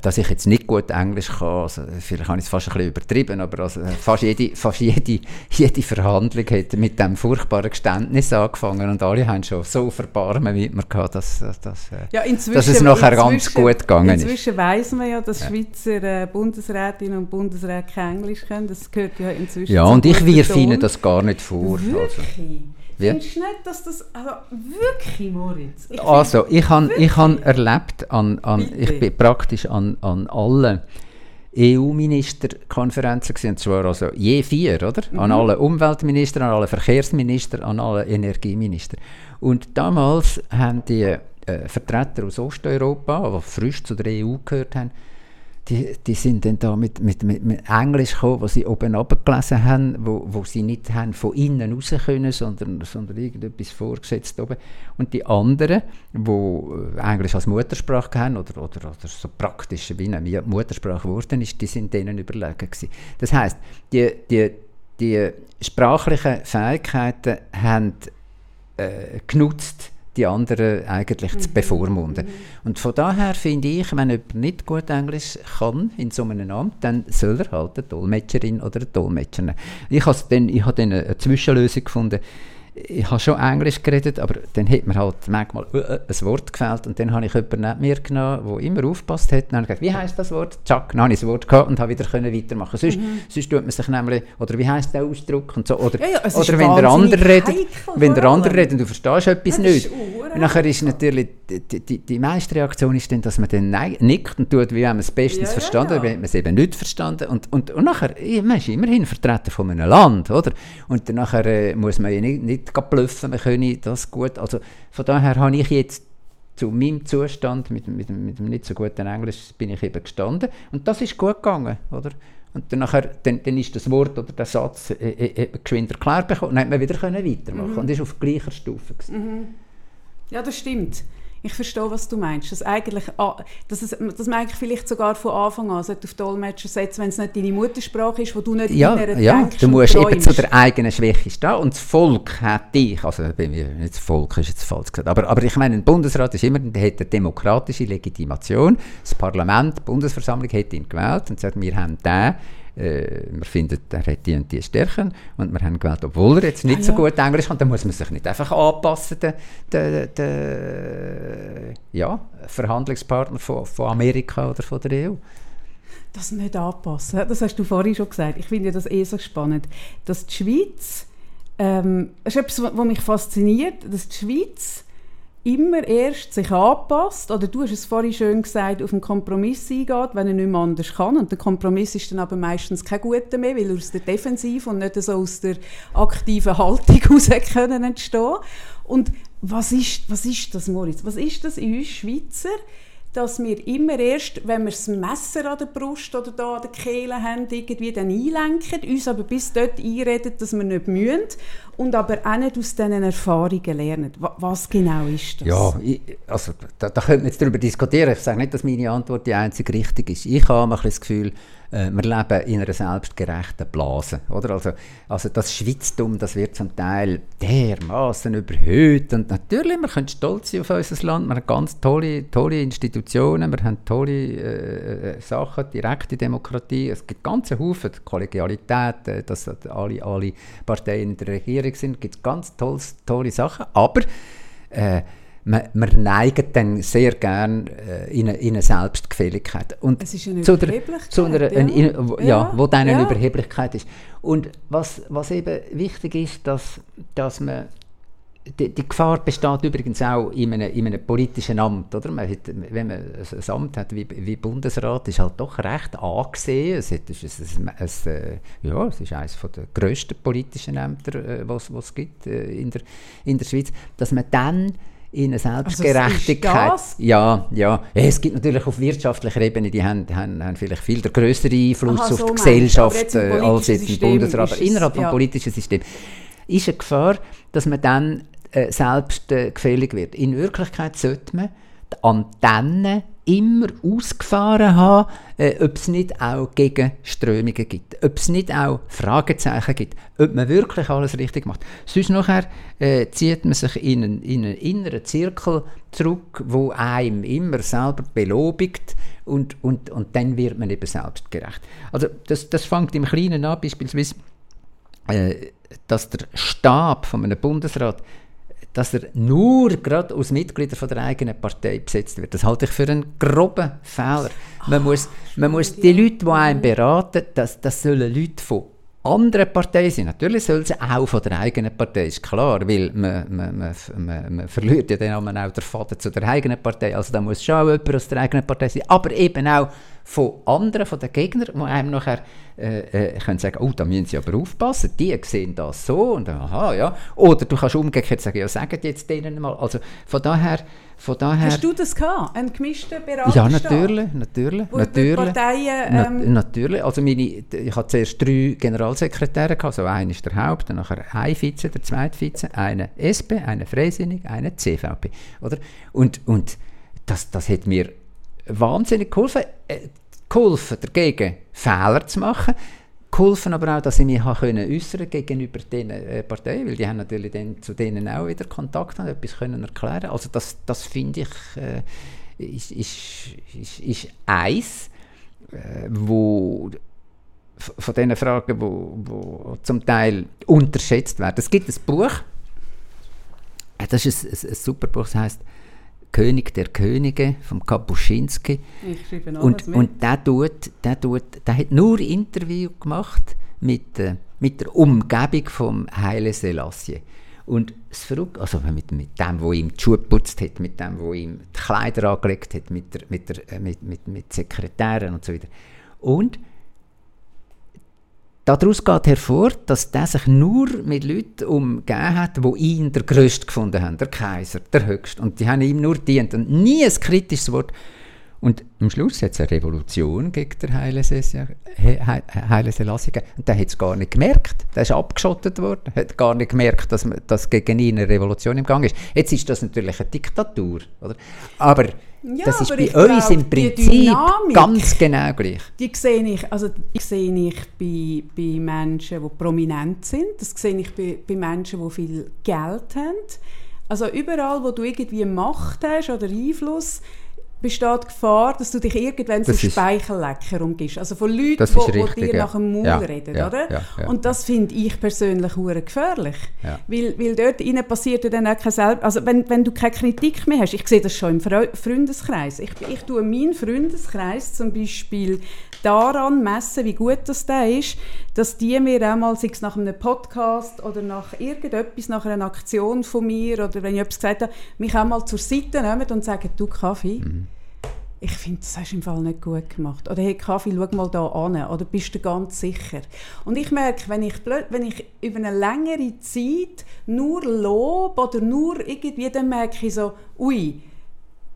dass ich jetzt nicht gut Englisch kann, also vielleicht habe ich es fast ein bisschen übertrieben, aber also fast, jede, fast jede, jede Verhandlung hat mit diesem furchtbaren Geständnis angefangen und alle haben schon so Verbarmen mit mir gehabt, dass, dass, dass, äh, ja, dass es nachher ganz gut gegangen inzwischen ist. Inzwischen weiss man ja, dass ja. Schweizer äh, Bundesrätinnen und Bundesräte kein Englisch können, das gehört ja inzwischen Ja, und ich wirf ihnen das gar nicht vor. Wirklich? Also. Findest du nicht, dass das, also wirklich, Moritz? Ich also, ich habe ich han erlebt, an, an, ich bin praktisch an, an allen EU-Ministerkonferenzen und zwar also je vier, oder? Mhm. An alle Umweltminister, an alle Verkehrsminister, an alle Energieminister. Und damals haben die äh, Vertreter aus Osteuropa, die frisch zu der EU gehört haben, die, die sind dann da mit, mit, mit, mit Englisch gekommen, was sie oben gelesen haben, wo, wo sie nicht haben von innen raus können, sondern, sondern irgendetwas vorgesetzt oben. Und die anderen, die äh, Englisch als Muttersprache haben oder, oder, oder so praktisch wie eine Muttersprache geworden ist, die sind denen überlegen gewesen. Das heißt, die, die, die sprachlichen Fähigkeiten haben äh, genutzt, die anderen eigentlich mhm. zu bevormunden. Mhm. Und von daher finde ich, wenn jemand nicht gut Englisch kann in so einem Amt, dann soll er halt eine Dolmetscherin oder einen Dolmetscher nehmen. Ich habe dann, ich habe dann eine Zwischenlösung gefunden, ich habe schon Englisch geredet, aber dann hat mir halt manchmal äh, äh, ein Wort gefällt und dann habe ich jemanden neben mir genommen, der immer aufgepasst hat und dann habe ich gesagt, wie heisst das Wort? Zack, dann habe ich das Wort gehabt und habe wieder können weitermachen. Sonst, mhm. sonst tut man sich nämlich, oder wie heisst der Ausdruck und so, oder, ja, ja, oder wenn der andere redet, wenn der andere redet und du verstehst etwas nicht. Und nachher ist natürlich, die, die, die meiste Reaktion ist dann, dass man dann nickt und tut, wie wenn man es bestens ja, verstanden hat, ja. wenn man es eben nicht verstanden und, und, und nachher, man ist immerhin Vertreter von einem Land, oder? Und dann nachher äh, muss man ja nicht, nicht bluffen, wir können das gut. Also von daher habe ich jetzt zu meinem Zustand mit, mit, mit dem nicht so guten Englisch bin ich eben gestanden und das ist gut gegangen, oder? Und dann, nachher, dann, dann ist das Wort oder der Satz äh, äh, äh geschwind erklärt bekommen und dann hat man wieder können weitermachen mhm. und ist auf gleicher Stufe. Mhm. Ja, das stimmt. Ich verstehe, was du meinst. Dass, eigentlich, dass, es, dass man eigentlich vielleicht sogar von Anfang an auf Dolmetscher setzt, wenn es nicht deine Muttersprache ist, wo du nicht ja, in ja, denkst du musst eben zu der eigenen Schwäche stehen. Und das Volk hat dich, also nicht das Volk ist jetzt falsch gesagt, aber, aber ich meine, ein Bundesrat ist immer, der hat eine demokratische Legitimation. Das Parlament, die Bundesversammlung hat ihn gewählt und sagt, wir haben den äh, man findet, er hat die und die Stärken und wir haben gewählt, obwohl er jetzt nicht ah, so gut Englisch kann, dann muss man sich nicht einfach anpassen, der, der, der ja, Verhandlungspartner von, von Amerika oder von der EU. Das nicht anpassen, das hast du vorhin schon gesagt. Ich finde das eh so spannend, dass die Schweiz, ähm, das ist etwas, was mich fasziniert, dass die Schweiz immer erst sich anpasst, oder du hast es vorhin schön gesagt, auf einen Kompromiss eingeht, wenn er nicht mehr anders kann. Und der Kompromiss ist dann aber meistens kein guter mehr, weil er aus der Defensive und nicht so aus der aktiven Haltung heraus können entstehen. Und was ist, was ist das, Moritz? Was ist das in uns Schweizer? Dass wir immer erst, wenn wir das Messer an der Brust oder da an der Kehle haben, irgendwie dann einlenken, uns aber bis dort einreden, dass wir nicht mühen und aber auch nicht aus diesen Erfahrungen lernen. Was genau ist das? Ja, ich, also da, da könnte man jetzt darüber diskutieren. Ich sage nicht, dass meine Antwort die einzige richtig ist. Ich habe ein das Gefühl, äh, wir leben in einer selbstgerechten Blase. Oder? Also, also das Schweiztum, das wird zum Teil dermaßen überhöht. Und natürlich, wir können stolz sein auf unser Land. Wir haben ganz tolle, tolle Institutionen, wir haben tolle äh, äh Sachen, direkte Demokratie. Es gibt ganze Haufen Kollegialität, äh, dass alle, alle Parteien in der Regierung sind. Es gibt ganz tolles, tolle Sachen. Aber äh, man, man neigt dann sehr gern äh, in, eine, in eine Selbstgefälligkeit. Und es ist eine zu der, zu einer, ja. Eine, ja, ja, wo dann eine ja. Überheblichkeit ist. Und was, was eben wichtig ist, dass, dass man die, die, Gefahr besteht übrigens auch in einem, in einem politischen Amt. Oder? Man hat, wenn man ein Amt hat wie, wie Bundesrat, ist halt doch recht angesehen. Es, ist, es, es, äh, ja, es ist eines der grössten politischen Ämter, äh, was es gibt äh, in, der, in der Schweiz. Dass man dann in eine Selbstgerechtigkeit. Also ja, ja. Es gibt natürlich auf wirtschaftlicher Ebene, die haben, haben, haben vielleicht viel der größere Einfluss Aha, auf so die Gesellschaft äh, als jetzt im Bundesrat. Aber innerhalb des ja. politischen Systems ist eine Gefahr, dass man dann äh, selbst äh, gefällig wird. In Wirklichkeit sollte man die Antennen immer ausgefahren haben, äh, ob es nicht auch Gegenströmungen gibt, ob es nicht auch Fragezeichen gibt, ob man wirklich alles richtig macht. Sonst nachher äh, zieht man sich in einen, in einen inneren Zirkel zurück, wo einem immer selber belobigt und, und, und dann wird man eben selbstgerecht. Also das, das fängt im Kleinen an, beispielsweise, äh, dass der Stab von einem Bundesrat dass er nur gerade aus Mitgliedern von der eigenen Partei besetzt wird. Das halte ich für einen groben Fehler. Man, muss, man muss die Leute, die einen beraten, das, das sollen Leute von anderen Parteien sein. Natürlich sollen sie auch von der eigenen Partei, ist klar, weil man, man, man, man, man verliert ja dann auch den Faden zu der eigenen Partei. Also da muss schon auch jemand aus der eigenen Partei sein, aber eben auch von anderen, von den Gegnern, die einem nachher äh, äh, können sagen, oh, da müssen sie aber aufpassen, die sehen das so und aha, ja. Oder du kannst umgekehrt sagen, ja, sagen jetzt denen mal. Also von daher, von daher... Hast du das gehabt, einen gemischten Berater? Ja, natürlich, natürlich. Wo natürlich, Parteien, ähm, na, natürlich. Also meine, ich hatte zuerst drei Generalsekretäre, also einer ist der Haupt, dann nachher ein Vize, der zweite Vize, eine SP, eine Freisinnig, eine CVP. Oder? Und, und das, das hat mir wahnsinnig geholfen, äh, geholfen, dagegen Fehler zu machen, geholfen, aber auch, dass ich mich äußern gegenüber den äh, Parteien, weil die haben natürlich dann zu denen auch wieder Kontakt und etwas können erklären. Also das, das finde ich äh, ist, ist, ist, ist eins, äh, wo von diesen Fragen, wo, wo zum Teil unterschätzt werden. Es gibt ein Buch, äh, das ist ein, ein, ein super Buch, das heißt König der Könige vom Kapuscinski. Ich schreibe und, und der, tut, der, tut, der hat nur Interview gemacht mit, äh, mit der Umgebung vom Haile Selassie. Und das Verrückte, also mit, mit dem, wo ihm die Schuhe geputzt hat, mit dem, wo ihm die Kleider angelegt hat, mit, der, mit, der, äh, mit, mit, mit Sekretären und so weiter. Und Daraus geht hervor, dass der sich nur mit Leuten umgeben hat, die ihn der Größte gefunden haben, der Kaiser, der Höchste. Und die haben ihm nur dient und nie ein kritisches Wort. Und am Schluss hat es eine Revolution gegen den Haile Selassie gegeben. Und der hat es gar nicht gemerkt. Der ist abgeschottet worden. hat gar nicht gemerkt, dass, dass gegen ihn eine Revolution im Gang ist. Jetzt ist das natürlich eine Diktatur. Oder? Aber ja, das ist bei uns im Prinzip ganz genau gleich. Die sehe ich, also die sehe ich bei, bei Menschen, die prominent sind. Das sehe ich bei, bei Menschen, die viel Geld haben. Also überall, wo du irgendwie Macht hast oder Einfluss, besteht die Gefahr, dass du dich irgendwann das so Speichellecker umgibst. Also von Leuten, die dir ja. nach dem Mund ja, reden, ja, oder? Und das finde ich persönlich hure gefährlich. Weil, weil dort innen passiert ja dann auch kein Selb Also wenn, wenn du keine Kritik mehr hast, ich sehe das schon im Fre Freundeskreis. Ich, ich tue meinen Freundeskreis zum Beispiel daran messen, wie gut das der ist, dass die mir einmal, sei es nach einem Podcast oder nach irgendetwas, nach einer Aktion von mir oder wenn ich etwas gesagt habe, mich einmal zur Seite nehmen und sagen, du Kaffee, mhm. Ich finde, das hast du im Fall nicht gut gemacht. Oder hey Kaffee, schau mal da an. Oder bist du ganz sicher? Und ich merke, wenn ich, wenn ich über eine längere Zeit nur Lob oder nur irgendwie, dann merke ich so, ui,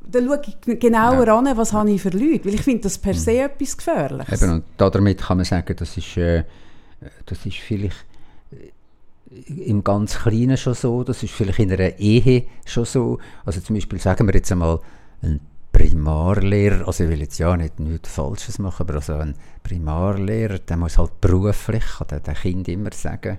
dann schaue ich genauer ja. an, was habe ich für Leute, weil ich finde das per se mhm. etwas Gefährliches. Eben, und damit kann man sagen, das ist, äh, das ist vielleicht äh, im ganz Kleinen schon so, das ist vielleicht in einer Ehe schon so. Also zum Beispiel sagen wir jetzt einmal, ein Primarlehrer, also ich will jetzt ja nicht nichts Falsches machen, aber also ein Primarlehrer, der muss halt beruflich, kann der Kind immer sagen,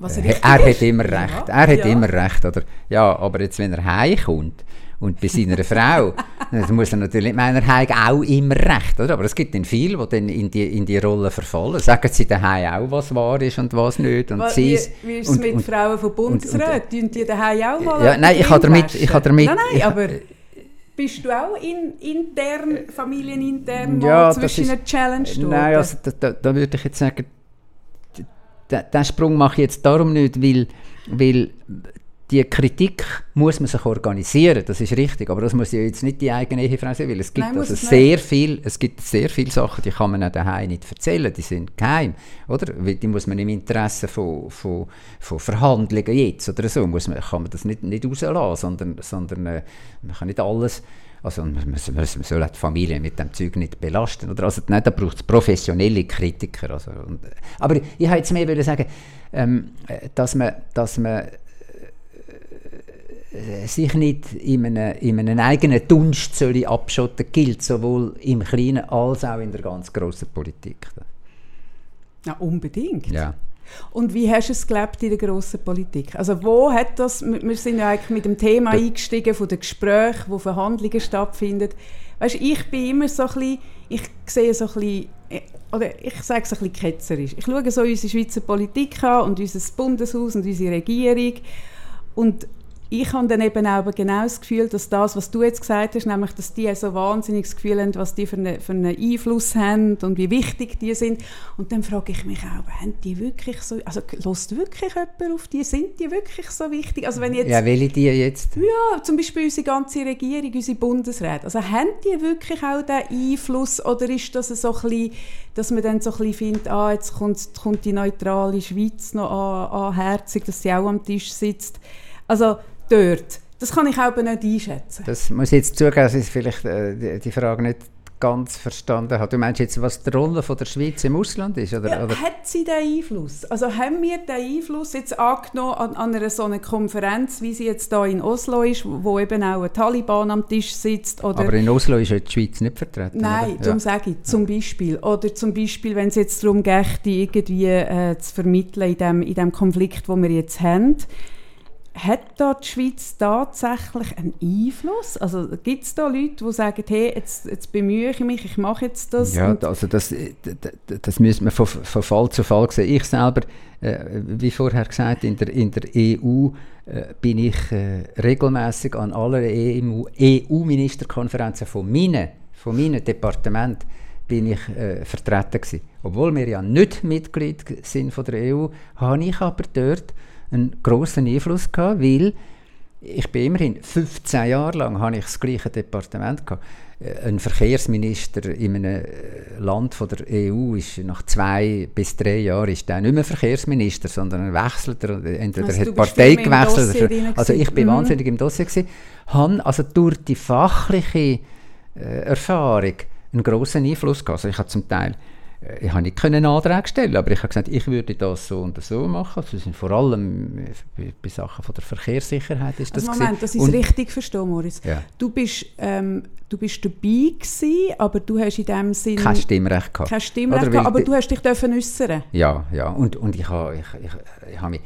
äh, er hat immer recht, er hat ja. immer recht, oder? Ja, aber jetzt, wenn er heimkommt und bei seiner Frau, dann muss er natürlich meiner Heim auch immer recht, oder? Aber es gibt dann viele, die dann in die, in die Rolle verfallen. Sagen sie daheim auch, was wahr ist und was nicht. Und was, wie, ist es mit und, Frauen von Bundesräten? Tun die daheim auch mal Ja, nein, ich habe damit, ich habe damit... Nein, nein, ich, aber... Bist du auch in, intern, familienintern ja, zwischen einer Challenge? Nein, also da, da, da würde ich jetzt sagen, den Sprung mache ich jetzt darum nicht, weil, weil die Kritik muss man sich organisieren, das ist richtig, aber das muss ja jetzt nicht die eigene Ehefrau sein, weil es gibt Nein, also sehr viel, es gibt sehr viele Sachen, die kann man auch daheim nicht erzählen, die sind geheim, oder? Die muss man im Interesse von, von, von Verhandlungen jetzt oder so, muss man, kann man das nicht, nicht rauslassen, sondern, sondern äh, man kann nicht alles also man, man, man soll die Familie mit dem Zeug nicht belasten. Oder? Also, nein, da braucht es professionelle Kritiker. Also, und, aber ich wollte jetzt mehr sagen, ähm, dass man, dass man äh, sich nicht in einem, in einem eigenen Dunst soll abschotten gilt, sowohl im Kleinen als auch in der ganz grossen Politik. Ja, unbedingt. Ja. Und wie hast du es gelebt in der grossen Politik? Also wo hat das, wir sind ja eigentlich mit dem Thema eingestiegen von den Gesprächen, wo Verhandlungen stattfinden. Weißt, ich bin immer so ein bisschen, ich sehe so ein bisschen, äh, oder ich sage es ein bisschen ketzerisch. Ich schaue so unsere Schweizer Politik an und unser Bundeshaus und unsere Regierung und ich habe dann eben auch genau das Gefühl, dass das, was du jetzt gesagt hast, nämlich, dass die so wahnsinnig das Gefühl haben, was die für, eine, für einen Einfluss haben und wie wichtig die sind. Und dann frage ich mich auch, haben die wirklich so, also lässt wirklich jemand auf die? Sind die wirklich so wichtig? Also wenn jetzt, ja, welche die jetzt? Ja, zum Beispiel unsere ganze Regierung, unsere Bundesräte. Also haben die wirklich auch diesen Einfluss oder ist das so ein bisschen, dass man dann so ein bisschen findet, ah, jetzt kommt, kommt die neutrale Schweiz noch an, an herzig, dass sie auch am Tisch sitzt. Also dort. Das kann ich auch nicht einschätzen. Das muss ich jetzt zugeben, dass ich vielleicht äh, die, die Frage nicht ganz verstanden habe. Du meinst jetzt, was die Rolle von der Schweiz im Ausland ist? Oder, ja, oder? Hat sie den Einfluss? Also haben wir den Einfluss jetzt angenommen an, an einer so einer Konferenz, wie sie jetzt da in Oslo ist, wo eben auch ein Taliban am Tisch sitzt? Oder Aber in Oslo ist ja die Schweiz nicht vertreten. Nein, darum sage ich, zum Beispiel. Oder zum Beispiel, wenn es jetzt darum geht, irgendwie äh, zu vermitteln in dem, in dem Konflikt, den wir jetzt haben, hat da die Schweiz tatsächlich einen Einfluss? Also gibt es da Leute, die sagen, hey, jetzt, jetzt bemühe ich mich, ich mache jetzt das? Ja, also das, das, das müsste man von, von Fall zu Fall sehen. Ich selber, äh, wie vorher gesagt, in der, in der EU äh, bin ich äh, regelmäßig an allen EU-Ministerkonferenzen von meinen, von meinen Departement bin ich äh, vertreten gewesen. Obwohl wir ja nicht Mitglied sind von der EU, habe ich aber dort einen grossen Einfluss gehabt, weil ich bin immerhin 15 Jahre lang habe ich das gleiche Departement gehabt. Äh, ein Verkehrsminister in einem äh, Land von der EU ist nach zwei bis drei Jahren ist der nicht mehr Verkehrsminister, sondern ein Wechselter. Entweder also hat die Partei gewechselt. Also ich bin mhm. wahnsinnig im Dossier gewesen. Habe also durch die fachliche äh, Erfahrung einen grossen Einfluss gehabt. Also ich habe zum Teil ich habe nicht einen Antrag stellen, aber ich habe gesagt, ich würde das so und so machen. Das sind vor allem bei, bei Sachen von der Verkehrssicherheit ist das also Moment, das ist richtig verstehen, Moritz. Ja. Du bist ähm, du bist dabei gewesen, aber du hast in dem Sinne kein Stimmrecht gehabt. Kein Stimmrecht gehabt, aber du hast dich dürfen äußern. Ja, ja, und, und ich habe ich, ich, ich habe mich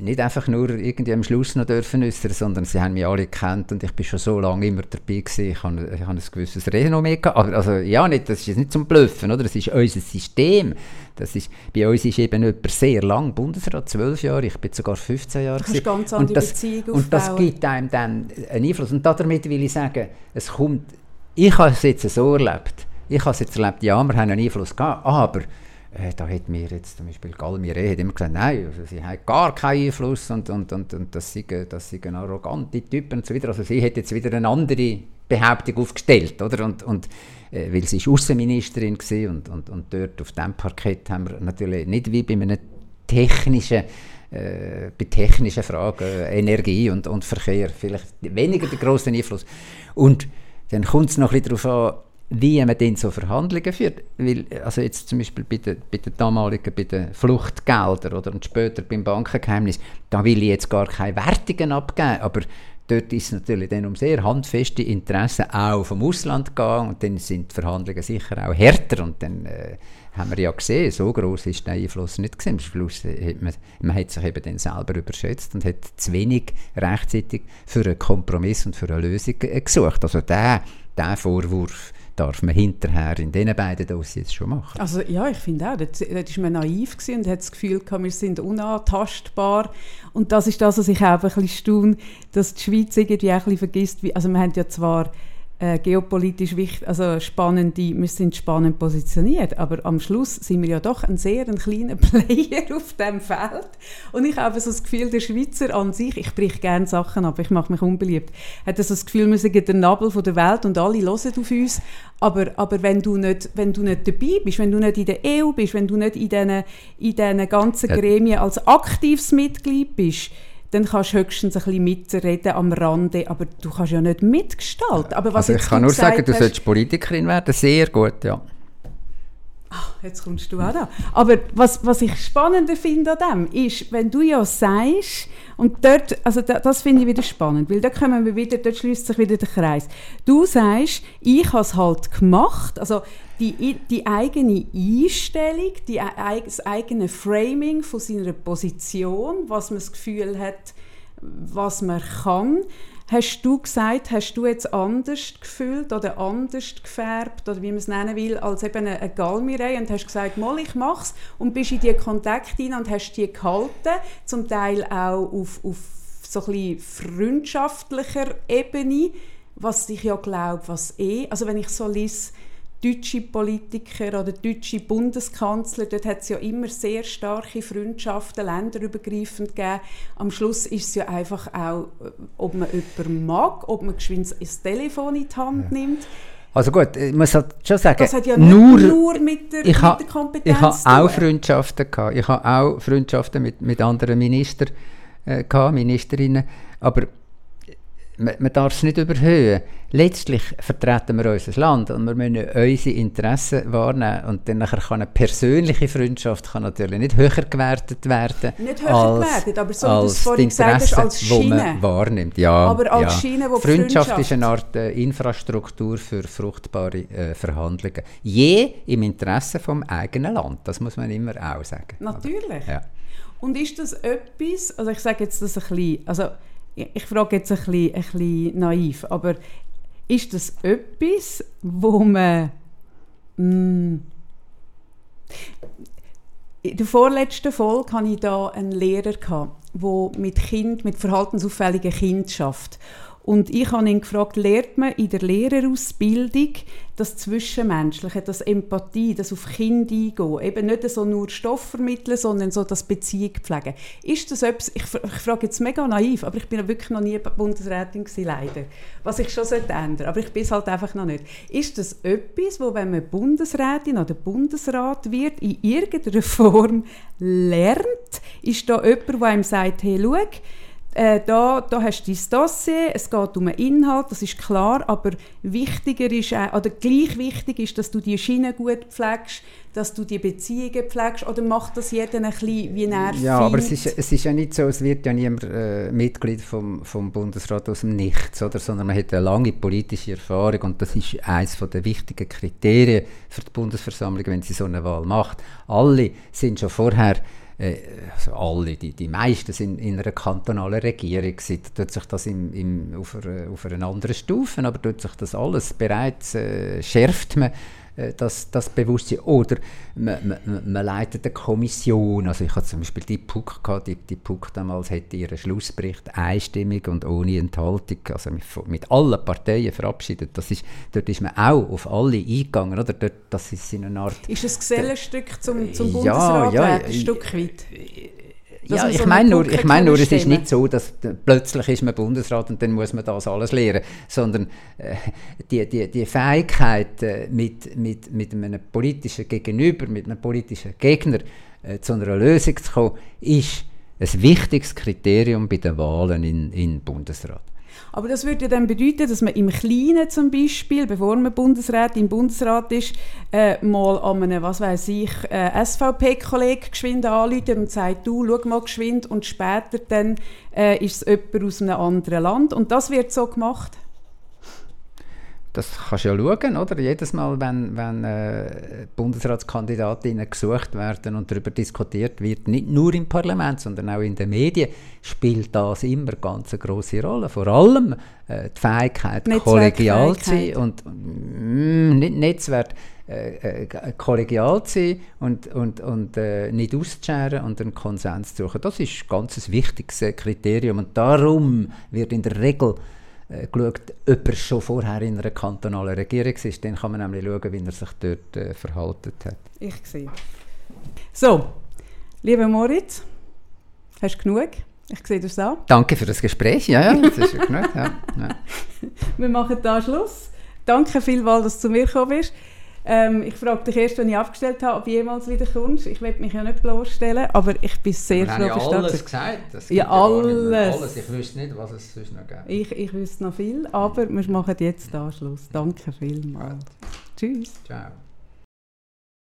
nicht einfach nur irgendwie am Schluss noch dürfen äußern, sondern sie haben mich alle gekannt und ich bin schon so lange immer dabei gewesen. Ich habe, ich habe ein gewisses Renommee gehabt. Also ja, nicht, das ist nicht zum Bluffen, oder? Das ist unser System. Das ist, bei uns ist eben jemand sehr lang Bundesrat, zwölf Jahre, ich bin sogar 15 Jahre. Du ganz und das, Beziehung Und das gibt einem dann einen Einfluss. Und damit will ich sagen, es kommt, ich habe es jetzt so erlebt, ich habe es jetzt erlebt, ja, wir haben einen Einfluss gehabt, aber da hat mir jetzt zum Beispiel Galmire hat immer gesagt, nein, also sie hat gar keinen Einfluss und, und, und, und das sind das arrogante Typen und so weiter. Also sie hat jetzt wieder eine andere Behauptung aufgestellt, oder? Und, und äh, weil sie ist Außenministerin war und, und, und dort auf dem Parkett haben wir natürlich nicht wie bei einem technischen äh, bei technischen Fragen, Energie und, und Verkehr, vielleicht weniger den grossen Einfluss. Und dann kommt es noch ein bisschen darauf an, wie man dann so Verhandlungen führt. Weil, also jetzt zum Beispiel bei den, bei den damaligen bei den Fluchtgeldern oder und später beim Bankengeheimnis, da will ich jetzt gar keine Wertungen abgeben, aber dort ist es natürlich dann um sehr handfeste Interessen auch vom Ausland gegangen und dann sind die Verhandlungen sicher auch härter und dann äh, haben wir ja gesehen, so groß ist der Einfluss nicht gesehen. Am Schluss hat man, man hat sich eben dann selber überschätzt und hat zu wenig rechtzeitig für einen Kompromiss und für eine Lösung äh, gesucht. Also der, der Vorwurf darf man hinterher in diesen beiden Dossiers schon machen. Also ja, ich finde auch, dort, war man naiv und hat das Gefühl gehabt, wir sind unantastbar. Und das ist das, was ich auch ein bisschen staune, dass die Schweiz irgendwie ein bisschen vergisst, also wir haben ja zwar äh, geopolitisch wichtig, also spannende, wir sind spannend positioniert, aber am Schluss sind wir ja doch ein sehr ein kleiner Player auf dem Feld. Und ich habe so das Gefühl, der Schweizer an sich, ich brich gerne Sachen ab, ich mache mich unbeliebt, hat so das Gefühl, wir sind der Nabel von der Welt und alle hören auf uns, aber, aber wenn, du nicht, wenn du nicht dabei bist, wenn du nicht in der EU bist, wenn du nicht in diesen, in diesen ganzen Gremien als aktives Mitglied bist, dann kannst du höchstens ein bisschen mitreden am Rande, aber du kannst ja nicht mitgestalten. Aber was also ich kann nur sagen, du solltest Politikerin werden, sehr gut, ja. Ach, jetzt kommst du auch da. Aber was, was ich spannender finde an dem, ist, wenn du ja sagst, und dort, also da, das finde ich wieder spannend, weil da kommen wir wieder, dort schließt sich wieder der Kreis. Du sagst, ich habe es halt gemacht, also die, die eigene Einstellung, die, das eigene Framing von seiner Position, was man das Gefühl hat, was man kann, Hast du gesagt, hast du jetzt anders gefühlt oder anders gefärbt oder wie man es nennen will, als eben eine, Galmirei und hast gesagt, mal ich mach's. Und bist in die Kontakte hinein und hast die gehalten, zum Teil auch auf, auf so ein freundschaftlicher Ebene, was ich ja glaube, was eh, also wenn ich so lese, deutsche Politiker oder deutsche Bundeskanzler, dort hat es ja immer sehr starke Freundschaften, länderübergreifend gegeben. Am Schluss ist es ja einfach auch, äh, ob man jemanden mag, ob man geschwind das Telefon in die Hand ja. nimmt. Also gut, ich muss halt schon sagen, das hat ja nur, nur mit, der, ich mit der Kompetenz Ich habe auch Freundschaften gehabt. Ich habe auch Freundschaften mit, mit anderen Ministern äh, gehabt, Ministerinnen. Aber man, man darf es nicht überhöhen. Letztlich vertreten wir unser Land und wir müssen unsere Interessen wahrnehmen. Und dann kann eine persönliche Freundschaft kann natürlich nicht höher gewertet werden. Nicht höher als, gewertet, aber so wie du es vorhin gesagt hast, als Schiene. man wahrnimmt. Ja, aber als ja. Schiene, wo Freundschaft, Freundschaft ist eine Art äh, Infrastruktur für fruchtbare äh, Verhandlungen. Je im Interesse vom eigenen Land. Das muss man immer auch sagen. Natürlich. Ja. Und ist das etwas, also ich sage jetzt das ein bisschen, also ich frage jetzt ein bisschen, ein bisschen naiv, aber ist das etwas, wo man mh, mm, in der vorletzten Folge hatte ich da einen Lehrer, der mit kind, mit verhaltensauffälligen Kindern arbeitet. Und ich habe ihn gefragt, lernt man in der Lehrerausbildung das Zwischenmenschliche, das Empathie, das auf Kinder eingehen, eben nicht so nur Stoff vermitteln, sondern so das Beziehung pflegen. Ist das etwas, ich, ich frage jetzt mega naiv, aber ich bin wirklich noch nie Bundesrätin gewesen, leider, was ich schon ändern sollte, aber ich bin es halt einfach noch nicht. Ist das etwas, wo wenn man Bundesrätin oder Bundesrat wird, in irgendeiner Form lernt? Ist da jemand, der einem sagt, hey, schau, äh, da, da hast du dein Dossier, es geht um den Inhalt, das ist klar, aber wichtiger ist, äh, oder gleich wichtig ist, dass du die Schiene gut pflegst, dass du die Beziehungen pflegst, oder macht das jeder ein bisschen, wie er Ja, findet? aber es ist, es ist ja nicht so, es wird ja niemand äh, Mitglied vom, vom Bundesrat aus dem Nichts, oder, sondern man hat eine lange politische Erfahrung und das ist eines der wichtigen Kriterien für die Bundesversammlung, wenn sie so eine Wahl macht. Alle sind schon vorher äh, also alle, die, die meisten sind in einer kantonalen Regierung. Da tut sich das im, im, auf, einer, auf einer anderen Stufe, aber tut sich das alles bereits, äh, schärft man das, das Bewusstsein. Oder man, man, man, leitet eine Kommission. Also ich hatte zum Beispiel die PUC gehabt. Die, die PUC damals hätte ihren Schlussbericht einstimmig und ohne Enthaltung, also mit, mit allen Parteien verabschiedet. Das ist, dort ist man auch auf alle eingegangen. Oder? Dort, das ist in einer Art... Ist das Gesellenstück zum, zum Bundesrat ja, ja, ein Stück weit? Ja, ich so meine nur, ich mein nur es ist nicht so, dass plötzlich ist man Bundesrat und dann muss man das alles lernen, sondern äh, die, die, die Fähigkeit, äh, mit, mit, mit einem politischen Gegenüber, mit einem politischen Gegner äh, zu einer Lösung zu kommen, ist ein wichtiges Kriterium bei den Wahlen in, in Bundesrat. Aber das würde ja dann bedeuten, dass man im Kleinen zum Beispiel, bevor man Bundesrat im Bundesrat ist, äh, mal an einem, was weiß ich, äh, SVP-Kollegen geschwind anruft und sagt, du, schau mal geschwind und später dann äh, ist es jemand aus einem anderen Land und das wird so gemacht? Das kannst du ja schauen, oder? Jedes Mal, wenn, wenn äh, Bundesratskandidatinnen gesucht werden und darüber diskutiert wird, nicht nur im Parlament, sondern auch in den Medien, spielt das immer ganz eine große Rolle. Vor allem äh, die Fähigkeit, kollegial zu sein und mh, mm, nicht Netzwerk, äh, äh, kollegial zu sein und, und, und äh, nicht auszuscheren und einen Konsens zu suchen. Das ist ganz ein wichtiges Kriterium und darum wird in der Regel äh, geschaut, ob er schon vorher in einer kantonalen Regierung ist. Dann kann man nämlich schauen, wie er sich dort äh, verhalten hat. Ich sehe. So, lieber Moritz, hast du genug? Ich sehe das auch. Danke für das Gespräch. Ja, ja, das ist genug. Ja, ja. Wir machen da Schluss. Danke vielmals, dass du zu mir gekommen bist. Ähm, ich frage dich erst, wenn ich abgestellt habe, ob du jemals wieder kommst. Ich will mich ja nicht bloßstellen, aber ich bin sehr froh, dass du alles gesagt. Das ja, alles. alles. Ich wüsste nicht, was es sonst noch gibt. Ich, ich wüsste noch viel, aber wir machen jetzt da Schluss. Danke vielmals. Tschüss. Ciao.